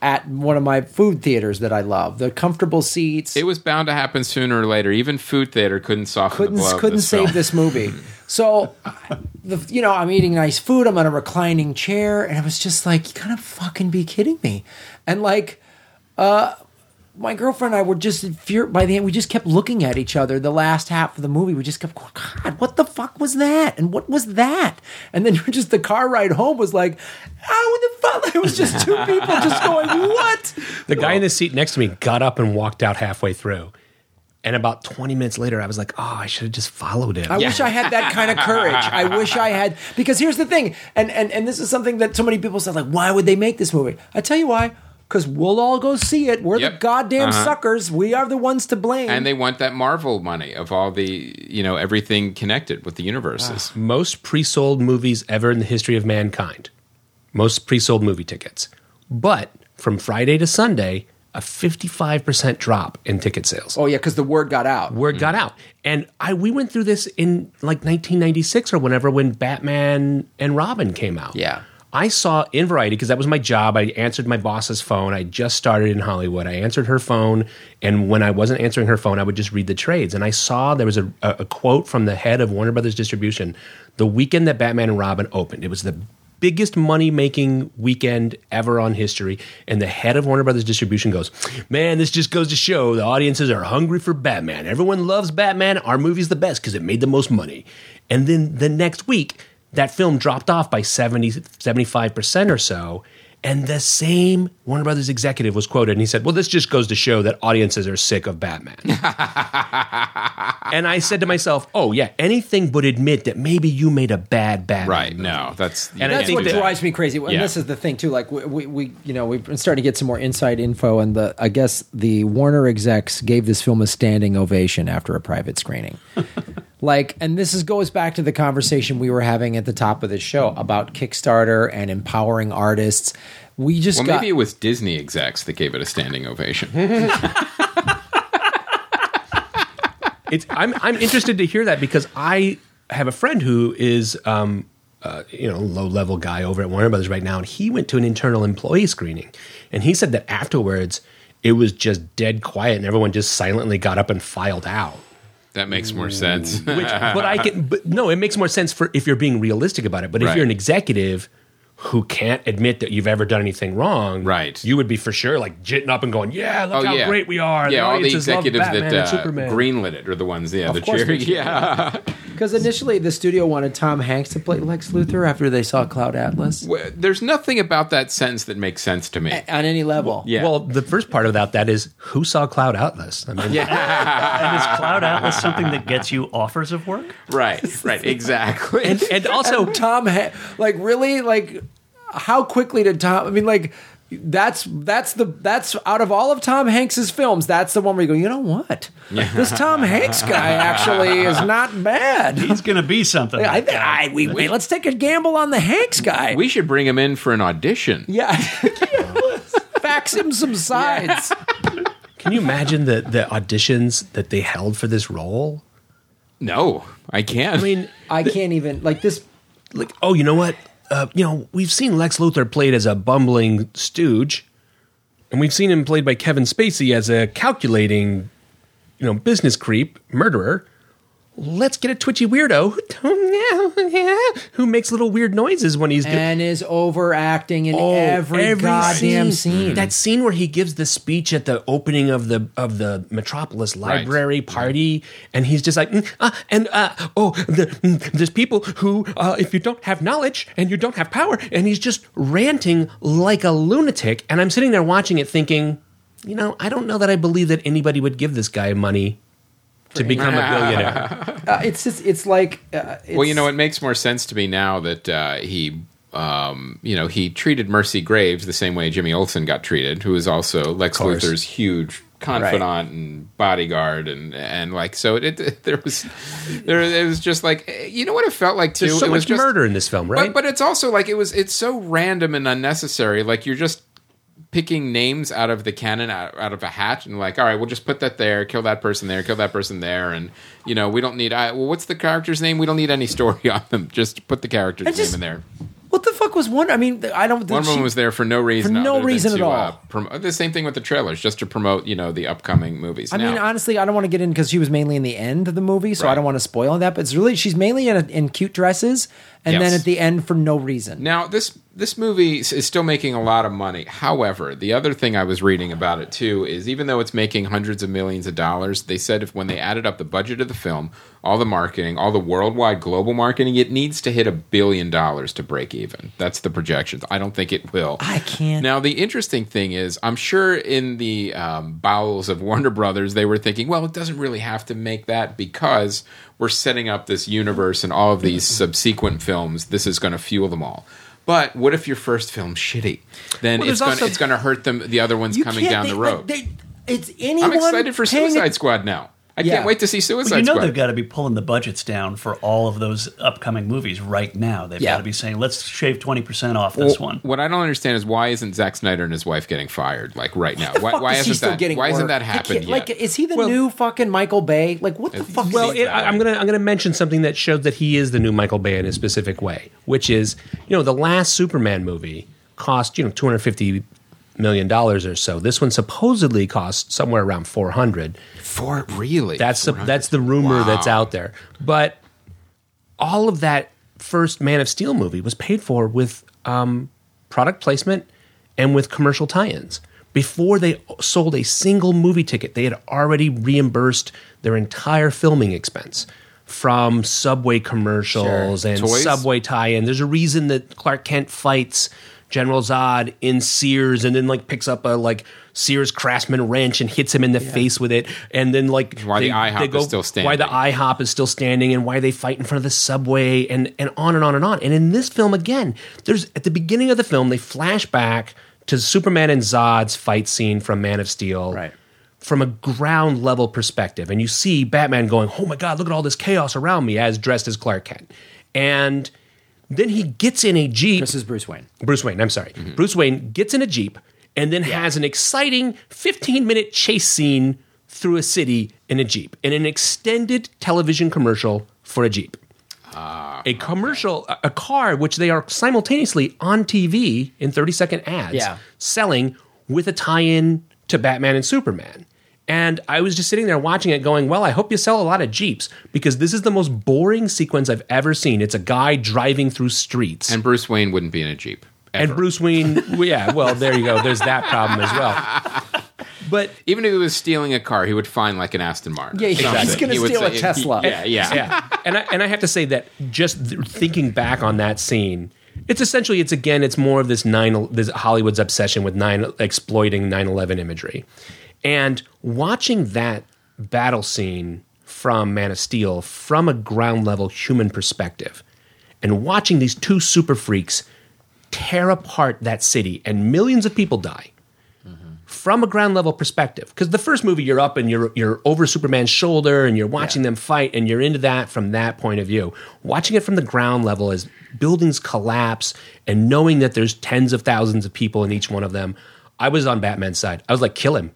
at one of my food theaters that I love. The comfortable seats. It was bound to happen sooner or later. Even food theater couldn't soften couldn't the blow. couldn't this save film. this movie. So, the you know, I'm eating nice food. I'm on a reclining chair, and I was just like, "You gotta fucking be kidding me!" And like, uh, my girlfriend and I were just fear. By the end, we just kept looking at each other. The last half of the movie, we just kept going, "God, what the fuck was that? And what was that?" And then just the car ride home was like, "How the fuck?" It was just two people just going, "What?" the guy in the seat next to me got up and walked out halfway through. And about 20 minutes later, I was like, oh, I should have just followed him. I wish I had that kind of courage. I wish I had because here's the thing, and and and this is something that so many people said, like, why would they make this movie? I tell you why. Because we'll all go see it. We're the goddamn Uh-huh. suckers. We are the ones to blame. and they want that Marvel money of all the you know everything connected with the universes. most pre-sold movies ever in the history of mankind. Most pre-sold movie tickets. But from Friday to Sunday, a 55% drop in ticket sales. oh yeah, because the word got out. Word got out. And I we went through this in like 1996 or whenever when Batman and Robin came out. Yeah. I saw in Variety because that was my job. I answered my boss's phone. I just started in Hollywood. I answered her phone, and when I wasn't answering her phone, I would just read the trades. And I saw there was a, a, quote from the head of Warner Brothers Distribution the weekend that Batman and Robin opened. It was the biggest money making weekend ever on history. And the head of Warner Brothers Distribution goes, Man, this just goes to show the audiences are hungry for Batman. Everyone loves Batman. Our movie's the best because it made the most money. And then the next week, that film dropped off by 70, 75% or so. And the same Warner Brothers executive was quoted, and he said, Well, this just goes to show that audiences are sick of Batman. and I said to myself, Oh, yeah, anything but admit that maybe you made a bad Batman. Right? movie." No, that's And That's what that- drives me crazy. And Yeah. this is the thing too. Like we, we, we, you know, we've been starting to get some more inside info, and the I guess the Warner execs gave this film a standing ovation after a private screening. like, and this is goes back to the conversation we were having at the top of the show about Kickstarter and empowering artists. We just well, got maybe it was Disney execs that gave it a standing ovation. It's, I'm I'm interested to hear that because I have a friend who is um, uh, you know low level guy over at Warner Brothers right now, and he went to an internal employee screening, and he said that afterwards it was just dead quiet, and everyone just silently got up and filed out. That makes more sense. Which, but I can, but no, it makes more sense for if you're being realistic about it. But if Right. you're an executive who can't admit that you've ever done anything wrong, Right. You would be for sure like jitting up and going, "Yeah, look how great we are." Yeah, all the executives that uh, greenlit it are the ones, yeah, the cheering. cheer. Yeah, because initially the studio wanted Tom Hanks to play Lex Luthor after they saw Cloud Atlas Well, there's nothing about that sentence that makes sense to me. on any level. Yeah. Well, the first part of that that is who saw Cloud Atlas. I mean, And is Cloud Atlas something that gets you offers of work? right, right, exactly. and, and also And Tom, ha- like really, like how quickly did Tom? I mean, like that's that's the that's out of all of Tom Hanks's films, that's the one where you go, you know what? This Tom Hanks guy actually is not bad. He's going to be something. I, like. I, we, wait, let's take a gamble on the Hanks guy. we should bring him in for an audition. yeah, fax him some sides. can you imagine the the auditions that they held for this role? No, I can't. I mean, I can't even like this. like, oh, you know what? Uh, you know, we've seen Lex Luthor played as a bumbling stooge, and we've seen him played by Kevin Spacey as a calculating, you know, business creep murderer. Let's get a twitchy weirdo who, who makes little weird noises when he's doing and is overacting in Oh, every, goddamn scene. That scene where he gives the speech at the opening of the of the Metropolis Library party, and he's just like, "Mm, uh, and uh, oh, the, mm, there's people who, uh, if you don't have knowledge and you don't have power, and he's just ranting like a lunatic. And I'm sitting there watching it, thinking, you know, I don't know that I believe that anybody would give this guy money to become a billionaire. Uh, it's just it's like uh, it's, Well, you know, it makes more sense to me now that uh, he, um, you know, he treated Mercy Graves the same way Jimmy Olsen got treated, who is also Lex. Luthor's huge confidant and bodyguard, and and like so it, it there was there it was just like you know what it felt like too. There's so it was much just, murder in this film, right? But, but it's also like it was it's so random and unnecessary. Like you're just picking names out of the canon out, out of a hat and like all right we'll just put that there kill that person there kill that person there and you know we don't need I, well what's the character's name we don't need any story on them just put the character's just- name in there what the fuck was one? I mean, I don't. one woman was there for no reason For no reason to, at all. uh, promote the same thing with the trailers just to promote you know the upcoming movies I mean, honestly, I don't want to get in because she was mainly in the end of the movie, so I don't want to spoil that. But it's really she's mainly in, a, in cute dresses, and Yes. then at the end for no reason. Now, this this movie is is still making a lot of money. However, the other thing I was reading about it too is even though it's making hundreds of millions of dollars, they said if when they added up the budget of the film, all the marketing, all the worldwide global marketing, it needs to hit a billion dollars to break even. That's the projections. I don't think it will. I can't. Now, the interesting thing is, I'm sure in the um, bowels of Warner Brothers, they were thinking, well, it doesn't really have to make that because we're setting up this universe and all of these mm-hmm. subsequent films. This is going to fuel them all. But what if your first film's shitty? Then Well, it's going also- it's going to hurt them. The other ones coming down they- the road. they- it's anyone. I'm excited for Suicide it- Squad now. I Yeah. can't wait to see Suicide Well, you know Squad. they've got to be pulling the budgets down for all of those upcoming movies right now. They've Yeah. got to be saying, "Let's shave twenty percent off this Well, one." What I don't understand is why isn't Zack Snyder and his wife getting fired like right now? The Why, fuck why is he hasn't still that? getting Why hasn't that happened yet? Like, is he the Well- new fucking Michael Bay? Like, what the fuck? Well, is it, I, I'm gonna I'm gonna mention something that shows that he is the new Michael Bay in a specific way, which is you know the last Superman movie cost you know 250 million dollars or so. This one supposedly cost somewhere around 400. For really? That's the, that's the rumor that's out there. But all of that first Man of Steel movie was paid for with um, product placement and with commercial tie-ins. Before they sold a single movie ticket, they had already reimbursed their entire filming expense from Subway commercials Sure. and Toys? Subway tie-in. There's a reason that Clark Kent fights General Zod in Sears and then like picks up a like Sears Craftsman wrench and hits him in the face with it, and then like Why the IHOP is still standing. Why the. IHOP is still standing, and why they fight in front of the subway, and and on and on and on. And in this film again, there's at the beginning of the film they flash back to Superman and Zod's fight scene from Man of Steel, Right. From a ground level perspective, and you see Batman going, "Oh my God, look at all this chaos around me," as dressed as Clark Kent, and then he gets in a jeep. This is Bruce Wayne. Bruce Wayne, I'm sorry. Mm-hmm. Bruce Wayne gets in a Jeep and then has an exciting 15 minute chase scene through a city in a Jeep in an extended television commercial for a Jeep. Ah, a commercial, a- a car which they are simultaneously on TV in 30 second ads Yeah. selling with a tie in to Batman and Superman. And I was just sitting there watching it going, well, I hope you sell a lot of Jeeps because this is the most boring sequence I've ever seen. It's a guy driving through streets. And Bruce Wayne wouldn't be in a Jeep. And. Bruce Wayne, yeah, well, there you go. There's that problem as well. But Even if he was stealing a car, he would find like an Aston Martin. Yeah, he's gonna He would steal a say- Tesla. Yeah, yeah. yeah, and I, and I have to say that just th- thinking back on that scene, it's essentially it's again it's more of this nine this Hollywood's obsession with nine exploiting 9/11 imagery, and watching that battle scene from Man of Steel from a ground level human perspective, and watching these two super freaks tear apart that city and millions of people die from a ground level perspective. Because the first movie, you're up and you're you're over Superman's shoulder and you're watching them fight and you're into that from that point of view. Watching it from the ground level as buildings collapse and knowing that there's tens of thousands of people in each one of them, I was on Batman's side. I was like, kill him.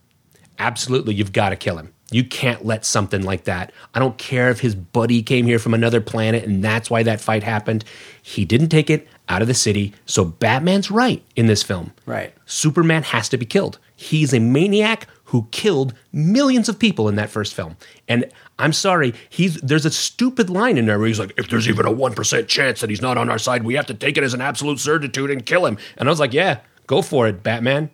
Absolutely, you've got to kill him. You can't let something like that. I don't care if his buddy came here from another planet and that's why that fight happened. He didn't take it out of the city. So Batman's right in this film. Right. Superman has to be killed. He's a maniac who killed millions of people in that first film. And I'm sorry, he's there's a stupid line in there where he's like, if there's even a one percent chance that he's not on our side, we have to take it as an absolute certitude and kill him. And I was like, yeah, go for it, Batman.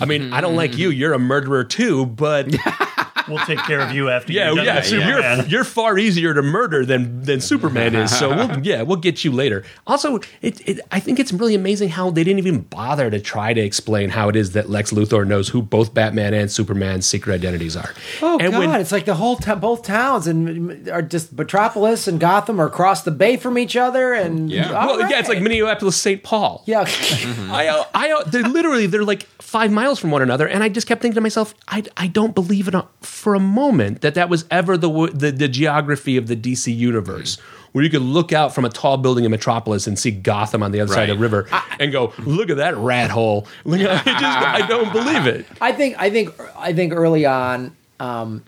I mean, I don't like you. You're a murderer too, but We'll take care of you after yeah, you're done yeah. with So it. you're you're far easier to murder than than Superman is. So we'll, yeah, we'll get you later. Also, it, it I think it's really amazing how they didn't even bother to try to explain how it is that Lex Luthor knows who both Batman and Superman's secret identities are. Oh and God! when- it's like the whole t- both towns and are just Metropolis and Gotham are across the bay from each other, and Yeah. all well, yeah, it's like. Minneapolis, St. Paul. yeah. I, uh, I, uh, they're literally they're like five miles from one another, and I just kept thinking to myself, I, I don't believe in a, for a moment that that was ever the, the the geography of the DC universe, where you could look out from a tall building in Metropolis and see Gotham on the other side of the river and go, look at that rat hole. Look, at, I just I don't believe it. I think I think I think early on. Um,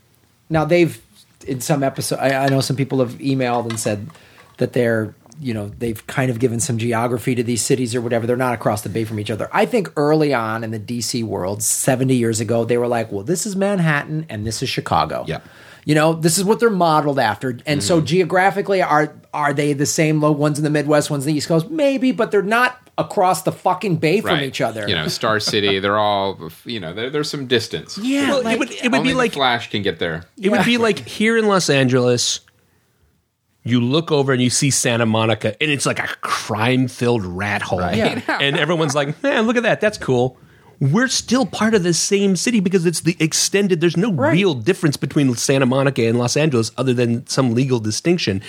now they've in some episode. I, I know some people have emailed and said that they're you know they've kind of given some geography to these cities or whatever. They're not across the bay from each other. I think early on in the DC world, seventy years ago, they were like, well, this is Manhattan and this is Chicago. Yeah. You know, this is what they're modeled after, and so mm-hmm. geographically, are are they the same? Low ones in the Midwest, ones in the East Coast, maybe, but they're not across the fucking bay from each other. You know, Star City. They're all. You know, there's some distance. yeah, Well, like- it would it would Only be like Flash can get there. It would be like here in Los Angeles, you look over and you see Santa Monica, and it's like a crime filled rat hole. Yeah. And everyone's like, man, look at that. That's cool. We're still part of the same city because it's the extended, there's no Right. real difference between Santa Monica and Los Angeles other than some legal distinction.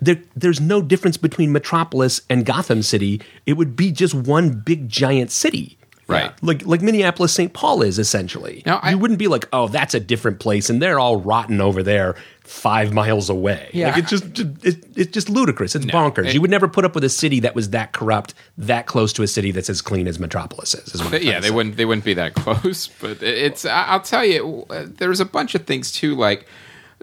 There, there's no difference between Metropolis and Gotham City. It would be just one big giant city. Right. Like like Minneapolis St. Paul is essentially. Now, I- you wouldn't be like, oh, that's a different place, and they're all rotten over there five miles away. Yeah. Like it's just it, it's just ludicrous. It's bonkers. it- you would never put up with a city that was that corrupt, that close to a city that's as clean as Metropolis is. is what yeah, they say. wouldn't. They wouldn't be that close. But it's. I'll tell you, there's a bunch of things too. Like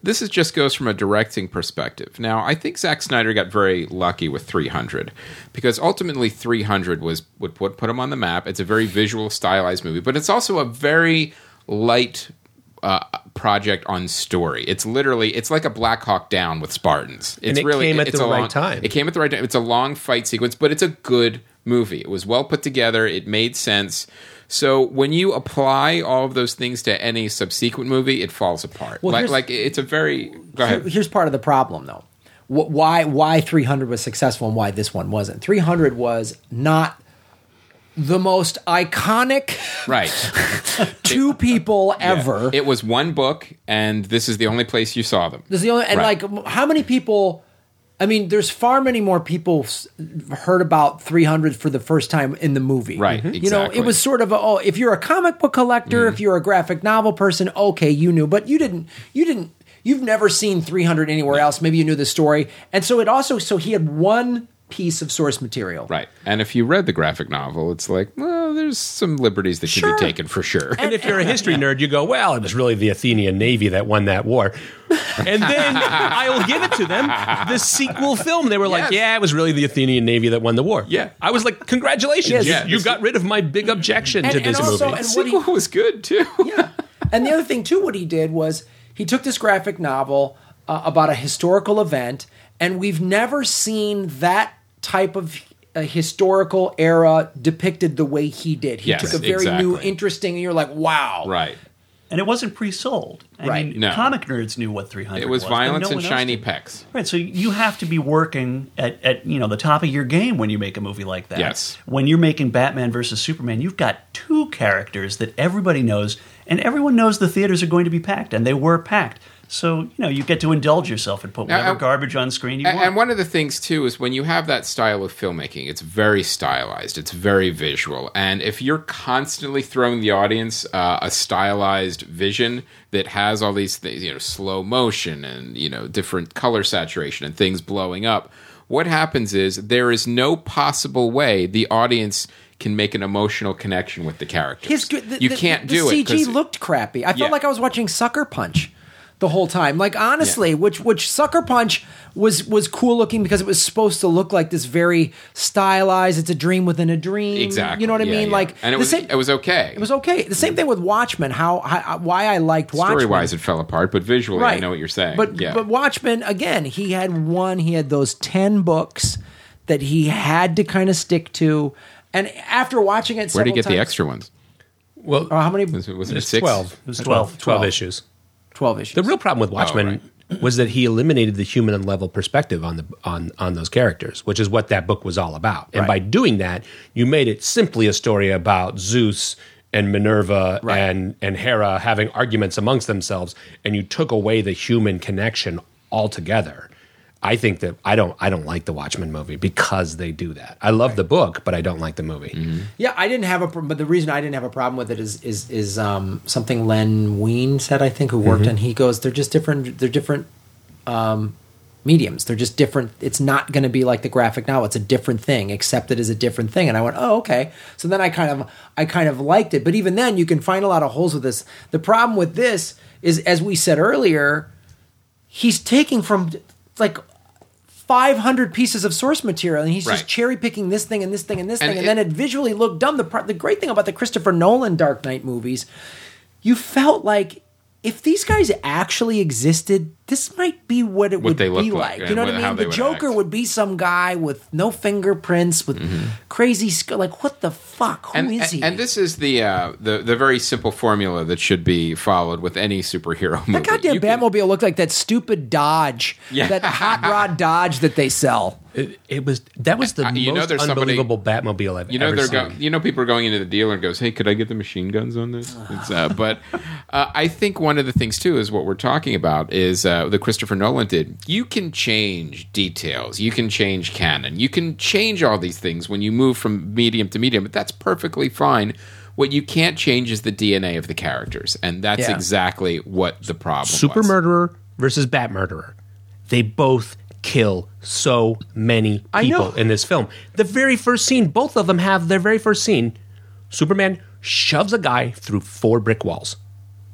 this is just goes from a directing perspective. Now, I think Zack Snyder got very lucky with 300 because ultimately 300 was would put put him on the map. It's a very visual, stylized movie, but it's also a very light uh, project on story. It's literally it's like a Black Hawk Down with Spartans. It's it really came at it's the a right long- time. It came at the right time. It's a long fight sequence, but it's a good movie. It was well put together. It made sense. So when you apply all of those things to any subsequent movie, it falls apart. Well, like, like it's a very go ahead. Here's part of the problem, though. Why why 300 was successful and why this one wasn't? 300 was not the most iconic Right. two people ever. It was one book, and this is the only place you saw them. This is the only, and Right. like, how many people? I mean, there's far many more people heard about 300 for the first time in the movie. Right, mm-hmm. You know, exactly. it was sort of a, oh, if you're a comic book collector, mm-hmm. if you're a graphic novel person, okay, you knew, but you didn't. You didn't. You've never seen 300 anywhere else. Maybe you knew the story, and so it also so he had one piece of source material. Right. And if you read the graphic novel, it's like, well, there's some liberties that can Sure. be taken for sure. And if you're a history nerd, you go, well, it was really the Athenian Navy that won that war. And then I'll give it to them. The sequel film, they were like, yeah, it was really the Athenian Navy that won the war. Yeah. I was like, congratulations. Yes. You, Yeah, you got rid of my big objection And- to and this also- movie. and the what he- sequel was good too. Yeah. And the other thing too, what he did was he took this graphic novel uh, about a historical event, and we've never seen that type of a historical era depicted the way he did. He Yes, took a very new, interesting, and you're like, wow, Right. And it wasn't pre-sold. I Right. mean, No. comic nerds knew what 300 was. It was but violence no and shiny did. pecs. Right, so you have to be working at, at you know the top of your game when you make a movie like that. Yes. When you're making Batman versus Superman, you've got two characters that everybody knows, and everyone knows the theaters are going to be packed, and they were packed. So you know you get to indulge yourself and put Now, whatever I- garbage on screen you And, want. and one of the things too is when you have that style of filmmaking, it's very stylized, it's very visual, and if you're constantly throwing the audience uh, a stylized vision that has all these things, you know, slow motion and you know different color saturation and things blowing up, what happens is there is no possible way the audience can make an emotional connection with the characters. His, the, you can't the do it. CG 'cause- looked crappy. I felt Yeah. like I was watching Sucker Punch. The whole time. Like honestly, which which Sucker Punch was was cool looking because it was supposed to look like this very stylized. It's a dream within a dream. Exactly. You know what I Yeah, mean? yeah. Like and it was same- it was okay. it was okay. The same thing with Watchmen. How, how why I liked Watchmen. Story wise, it fell apart, but visually, I know what you're saying. But yeah. but Watchmen again, he had one. He had those ten books that he had to kind of stick to. And after watching it, where did he several get the extra ones? Well, Oh, how many? Was it, was it six? 12. It was 12. 12 issues. Twelve issues. The real problem with oh, Watchmen was that he eliminated the human and level perspective on the on on those characters, which is what that book was all about. And Right. by doing that, you made it simply a story about Zeus and Minerva Right. and and Hera having arguments amongst themselves, and you took away the human connection altogether. I think that I don't I don't like the Watchmen movie because they do that. I love the book, but I don't like the movie. Yeah, I didn't have a problem, but the reason I didn't have a problem with it is is is um, something Len Wein said. I think who worked, Mm-hmm. and he goes, they're just different. They're different um, mediums. They're just different. It's not going to be like the graphic novel. It's a different thing. Accept it as a different thing. And I went, oh, okay. So then I kind of I kind of liked it. But even then, you can find a lot of holes with this. The problem with this is, as we said earlier, he's taking from like. 500 pieces of source material and he's Right. just cherry picking this thing and this thing and this And thing and it- then it visually looked dumb the the great thing about the Christopher Nolan Dark Knight movies you felt like if these guys actually existed this might be what it would they look be like like, you know what what- I mean the Joker act. would be some guy with no fingerprints with crazy sc- like what the fuck Who is and, he and this is the uh, the the very simple formula that should be followed with any superhero movie. that goddamn You can- Batmobile looked like that stupid Dodge Yeah. that hot rod Dodge that they sell It, it was that was the Uh, you know most there's somebody- unbelievable Batmobile I've You know ever they're seen. go- you know people are going into the dealer and goes, "Hey, could I get the machine guns on this?" It's, uh, but uh, I think one of the things too is what we're talking about is uh, the Christopher Nolan did. You can change details, you can change canon, you can change all these things when you move from medium to medium, but that's perfectly fine. What you can't change is the DNA of the characters, and that's Yeah. exactly what the problem. Super was. murderer versus bat murderer. They both kill so many I people know. in this film. The very first scene, both of them have their very first scene. Superman shoves a guy through four brick walls.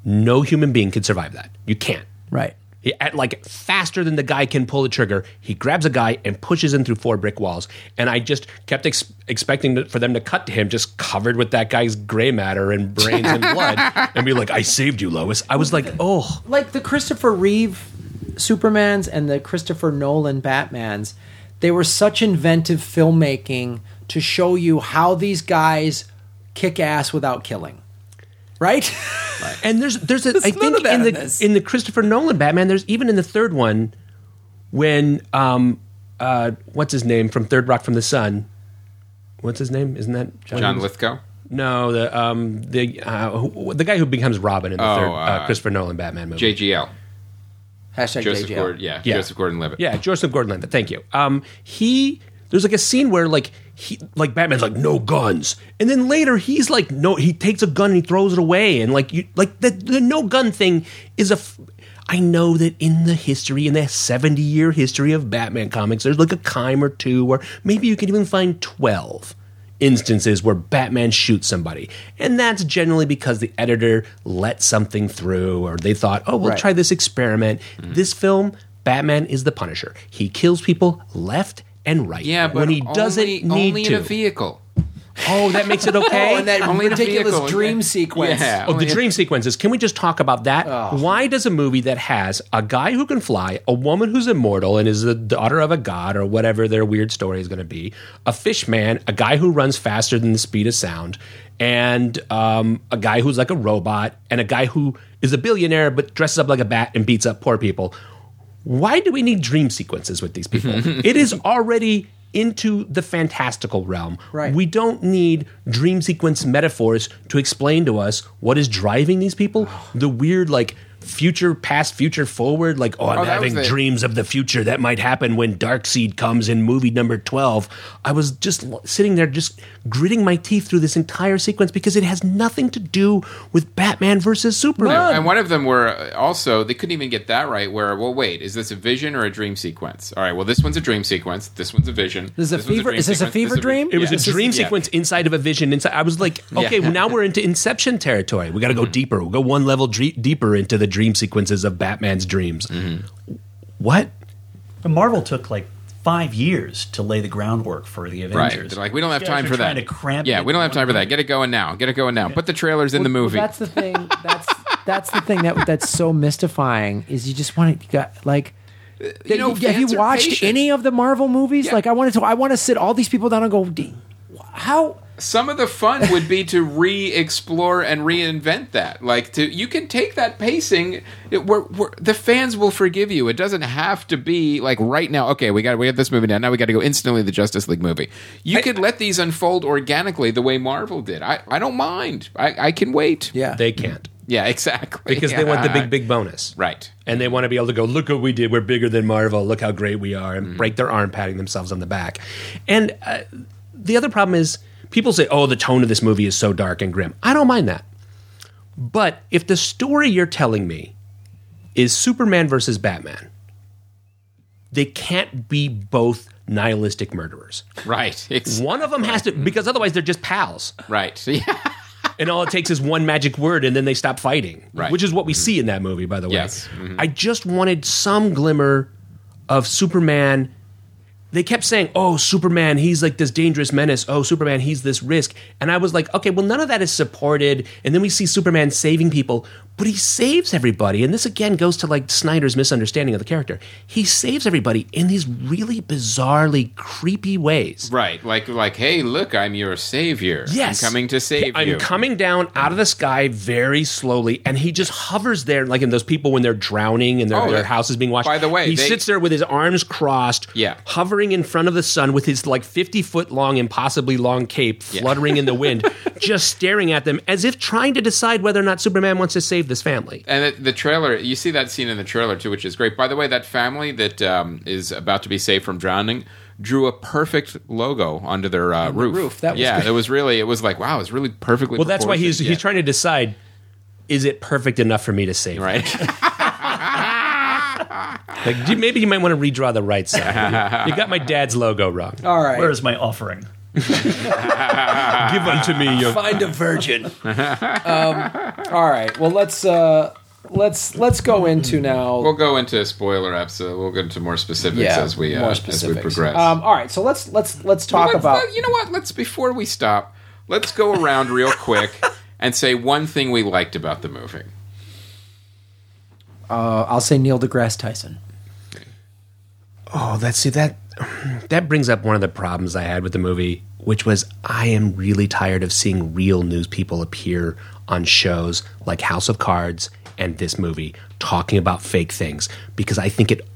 No human being can survive that. You can't. right He, at like faster than the guy can pull the trigger, he grabs a guy and pushes him through four brick walls. And I just kept ex- expecting to, for them to cut to him just covered with that guy's gray matter and brains and blood, and be like, "I saved you, Lois." I was like, "Oh, like the Christopher Reeve Supermans and the Christopher Nolan Batmans, they were such inventive filmmaking to show you how these guys kick ass without killing. Right? And there's there's a I none think in in the this. in the Christopher Nolan Batman there's even in the third one when um uh what's his name from Third Rock from the Sun what's his name isn't that John Lithgow. no the um the uh, who, the guy who becomes Robin in the Oh, third uh, uh, Christopher Nolan Batman movie JGL. Hashtag Joseph JJL. Gordon. Yeah, Yeah. Joseph Gordon-Levitt. Yeah, Joseph Gordon-Levitt. Thank you. Um, he there's like a scene where like he like Batman's like no guns, and then later he's like no, he takes a gun and he throws it away, and like you like the the no gun thing is a. F- I know that in the history, in the 70 year history of Batman comics, there's like a kime or two, or maybe you can even find 12 instances where Batman shoots somebody. And that's generally because the editor let something through, or they thought, oh, we'll Right. try this experiment. This film, Batman is the Punisher. He kills people left and right. Yeah, but when he doesn't only, need only to. in a vehicle. oh, that makes it okay. Oh, and that Only in a ridiculous vehicle. dream sequence. Yeah. Oh, the dream sequences. Can we just talk about that? Oh. Why does a movie that has a guy who can fly, a woman who's immortal and is the daughter of a god or whatever their weird story is going to be, a fish man, a guy who runs faster than the speed of sound, and um, a guy who's like a robot, and a guy who is a billionaire but dresses up like a bat and beats up poor people? Why do we need dream sequences with these people? it is already into the fantastical realm. Right. We don't need dream sequence metaphors to explain to us what is driving these people. Oh. The weird, like, future, past, future, forward. Like, oh, I'm Oh, having dreams of the future that might happen when Darkseid comes in movie number 12. I was just sitting there, just gritting my teeth through this entire sequence because it has nothing to do with Batman versus Superman. No, and one of them were uh, also they couldn't even get that right. Where well, wait, is this a vision or a dream sequence? All right, well, this one's a dream sequence. This one's a vision. This is a one's fever- dream is this a sequence, fever vi- dream? It was Yeah. a dream Yeah. sequence inside of a vision. Inside, I was like, okay, Yeah. well, now we're into Inception territory. We got to go deeper. We'll go one level dre- deeper into the dream sequences of Batman's dreams. What? But Marvel took like five years to lay the groundwork for the Right. Avengers. They're like, we don't have time for that. trying To cramp yeah, we don't have time for that. Get it going now. Get it going now. Put the trailers in the Well, movie. that's the thing. That's that's the thing that that's so mystifying is you just want to got like. Uh, you know, have you watched patient. any of the Marvel movies? Yeah. Like, I wanted to. I want to sit all these people down and go, "D- how? Some of the fun would be to re-explore and reinvent that like to you can take that pacing it, we're, we're, the fans will forgive you it doesn't have to be like right now okay we got we have this movie now now we got to go instantly the justice league movie you could let these unfold organically the way marvel did i, I don't mind I, I can wait Yeah, They can't. yeah exactly Because they want the big, big bonus. right And they want to be able to go, look what we did. We're bigger than Marvel. Look how great we are. And break their arm patting themselves on the back. And uh, the other problem is people say, oh, the tone of this movie is so dark and grim. I don't mind that. But if the story you're telling me is Superman versus Batman, they can't be both nihilistic murderers. right One of them has to, because otherwise they're just pals. right yeah and all it takes is one magic word and then they stop fighting Right. which is what we see in that movie by the way Yes. Mhm. i just wanted some glimmer of superman they kept saying oh superman he's like this dangerous menace. Oh superman he's this risk. And i was like okay well none of that is supported. And then we see superman saving people but he saves everybody and this again goes to like snyder's misunderstanding of the character he saves everybody in these really bizarrely creepy ways right like like hey look i'm your savior Yes. i'm coming to save you. I'm coming down out of the sky very slowly, and he just hovers there, like in those people when they're drowning and their, Oh, their yeah. house is being washed. By the way, he they- sits there with his arms crossed, Yeah. hovering in front of the sun with his like 50 foot long, impossibly long cape fluttering in the wind, just staring at them as if trying to decide whether or not Superman wants to save this family. And the, the trailer, you see that scene in the trailer too, which is great. By the way, that family that um, is about to be saved from drowning drew a perfect logo onto their uh, roof. roof. That was yeah, good. it was really, it was like, wow, it's really perfectly. Well, that's why he's proportioned. he's trying to decide: is it perfect enough for me to save? right. Like, maybe you might want to redraw the right side. you got my dad's logo wrong. all right. Where is my offering? Give unto me your find a virgin. um, all right. Well, let's uh, let's let's go into now. we'll go into spoiler episode. We'll go into more specifics yeah, as we uh, more as we specifics. progress. Um, all right. So let's let's let's talk Let's- about. you know what? Let's before we stop, let's go around real quick and say one thing we liked about the movie. Uh, I'll say Neil deGrasse Tyson. Oh, that's see that that brings up one of the problems I had with the movie, which was I am really tired of seeing real news people appear on shows like House of Cards and this movie talking about fake things because I think it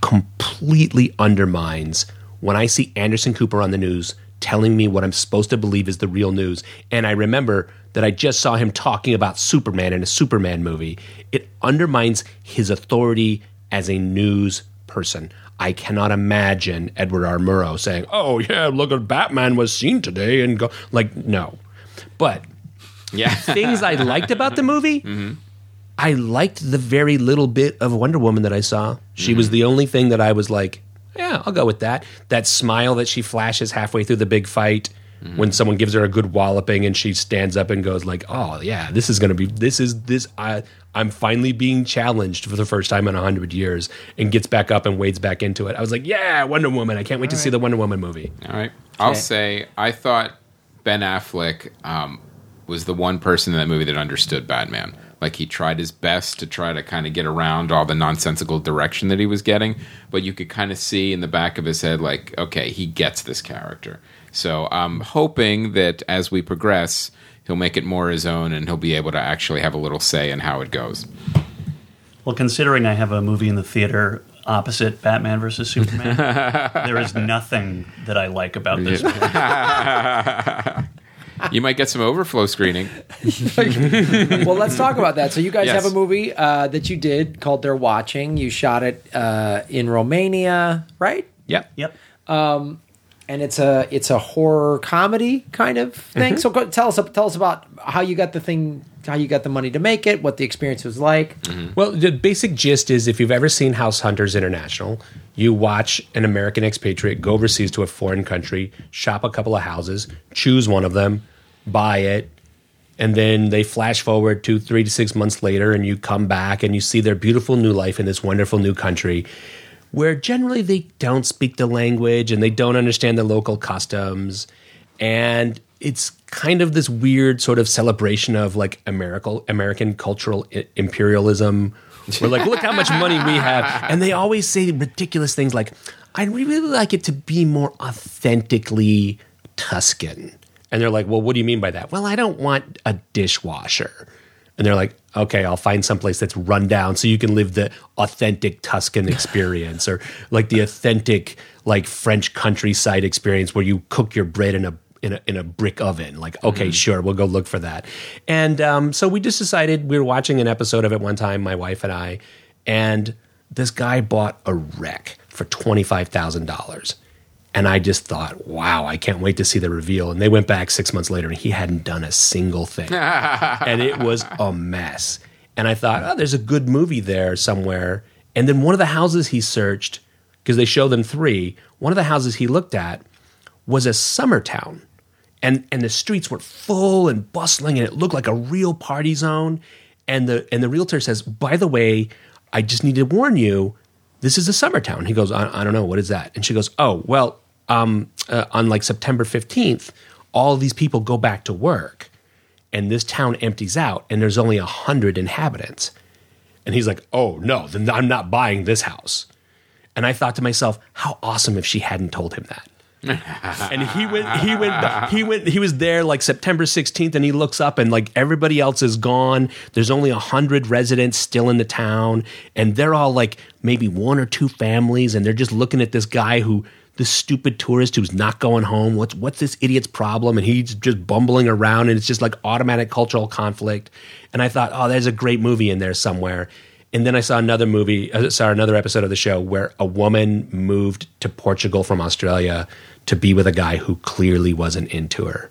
completely undermines when I see Anderson Cooper on the news telling me what I'm supposed to believe is the real news and I remember that I just saw him talking about Superman in a Superman movie. It undermines his authority as a news person. I cannot imagine Edward R. Murrow saying, "Oh yeah, look at Batman was seen today," and go like, no. But Yeah. things I liked about the movie, mm-hmm. I liked the very little bit of Wonder Woman that I saw. She was mm-hmm. the only thing that I was like, yeah, I'll go with that. That smile that she flashes halfway through the big fight when someone gives her a good walloping and she stands up and goes like, "Oh yeah, this is going to be this is this I I'm finally being challenged for the first time in a 100 years." And gets back up and wades back into it. I was like, "Yeah, Wonder Woman. I can't wait to see the Wonder Woman movie." All right. I'll say I thought Ben Affleck um, was the one person in that movie that understood Batman. Like he tried his best to try to kind of get around all the nonsensical direction that he was getting, but you could kind of see in the back of his head, like, okay, he gets this character. So I'm hoping that as we progress, he'll make it more his own and he'll be able to actually have a little say in how it goes. Well, considering I have a movie in the theater opposite Batman versus Superman, there is nothing that I like about this movie. You might get some overflow screening. well, let's talk about that. So you guys Yes. have a movie uh, that you did called "They're Watching." You shot it uh, in Romania, right? Yep. Yep. And it's a it's a horror comedy kind of thing. Mm-hmm. So go, tell us tell us about how you got the thing, how you got the money to make it, what the experience was like. Mm-hmm. Well, the basic gist is if you've ever seen House Hunters International, you watch an American expatriate go overseas to a foreign country, shop a couple of houses, choose one of them, buy it, And then they flash forward to three to six months later, and you come back and you see their beautiful new life in this wonderful new country where generally they don't speak the language and they don't understand the local customs. And it's kind of this weird sort of celebration of like American American cultural I- imperialism. We're like, look how much money we have, and they always say ridiculous things like, "I'd really like it to be more authentically Tuscan." And they're like, "Well, what do you mean by that?" Well, I don't want a dishwasher. And they're like, okay, I'll find someplace that's run down so you can live the authentic Tuscan experience or like the authentic like French countryside experience where you cook your bread in a in a, in a brick oven. Like, okay, sure, we'll go look for that. And um, so we just decided we were watching an episode of it one time, my wife and I, and this guy bought a wreck for twenty five thousand dollars. And I just thought, wow, I can't wait to see the reveal. And they went back six months later and he hadn't done a single thing. and it was a mess. And I thought, oh, there's a good movie there somewhere. And then one of the houses he searched, because they show them three, one of the houses he looked at was a summer town. And, and the streets were full and bustling and it looked like a real party zone. And the and the realtor says, by the way, I just need to warn you, this is a summer town. He goes, I, I don't know, what is that? And she goes, oh, well, um, uh, on like September 15th, all these people go back to work and this town empties out and there's only a hundred inhabitants. And he's like, oh no, then I'm not buying this house. And I thought to myself, how awesome if she hadn't told him that. and he went, he went, he went, he was there like September 16th and he looks up and like everybody else is gone. There's only a hundred residents still in the town and they're all like maybe one or two families and they're just looking at this guy who, this stupid tourist who's not going home. What's what's this idiot's problem? And he's just bumbling around, and it's just like automatic cultural conflict. And I thought, oh, there's a great movie in there somewhere. And then I saw another movie, uh, saw another episode of the show where a woman moved to Portugal from Australia to be with a guy who clearly wasn't into her.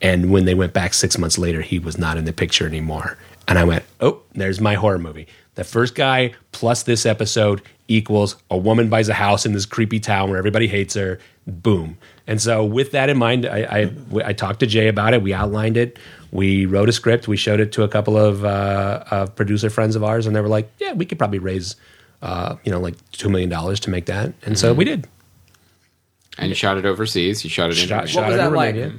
And when they went back six months later, he was not in the picture anymore. And I went, oh, there's my horror movie. The first guy plus this episode equals a woman buys a house in this creepy town where everybody hates her. Boom. And so, with that in mind, I, I, I talked to Jay about it. We outlined it. We wrote a script. We showed it to a couple of, uh, of producer friends of ours, and they were like, "Yeah, we could probably raise, uh, you know, like two million dollars to make that." And so we did. And you shot it overseas. You shot it in. Shot- What was it in that like? Romania.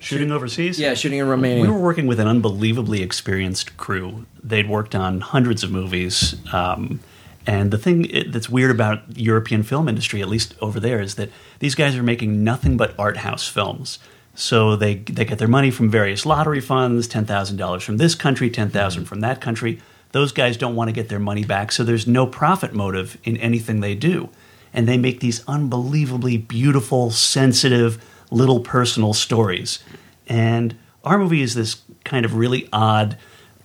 Shooting overseas? Yeah, shooting in Romania. We were working with an unbelievably experienced crew. They'd worked on hundreds of movies. Um, and the thing that's weird about European film industry, at least over there, is that these guys are making nothing but art house films. So they they get their money from various lottery funds, ten thousand dollars from this country, ten thousand from that country. Those guys don't want to get their money back, so there's no profit motive in anything they do, and they make these unbelievably beautiful, sensitive, little personal stories. And our movie is this kind of really odd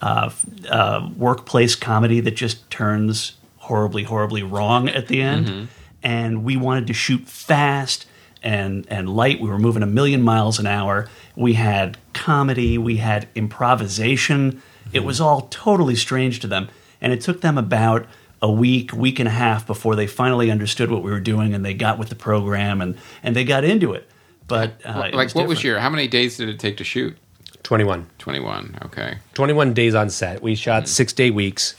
uh, uh, workplace comedy that just turns horribly, horribly wrong at the end. And we wanted to shoot fast and and light. We were moving a million miles an hour. We had comedy. We had improvisation. It was all totally strange to them, and it took them about a week, week and a half before they finally understood what we were doing, and they got with the program and and they got into it. But uh, it like, what was your? How many days did it take to shoot? 21. Twenty-one. Okay. 21 days on set. We shot Mm-hmm. six day weeks,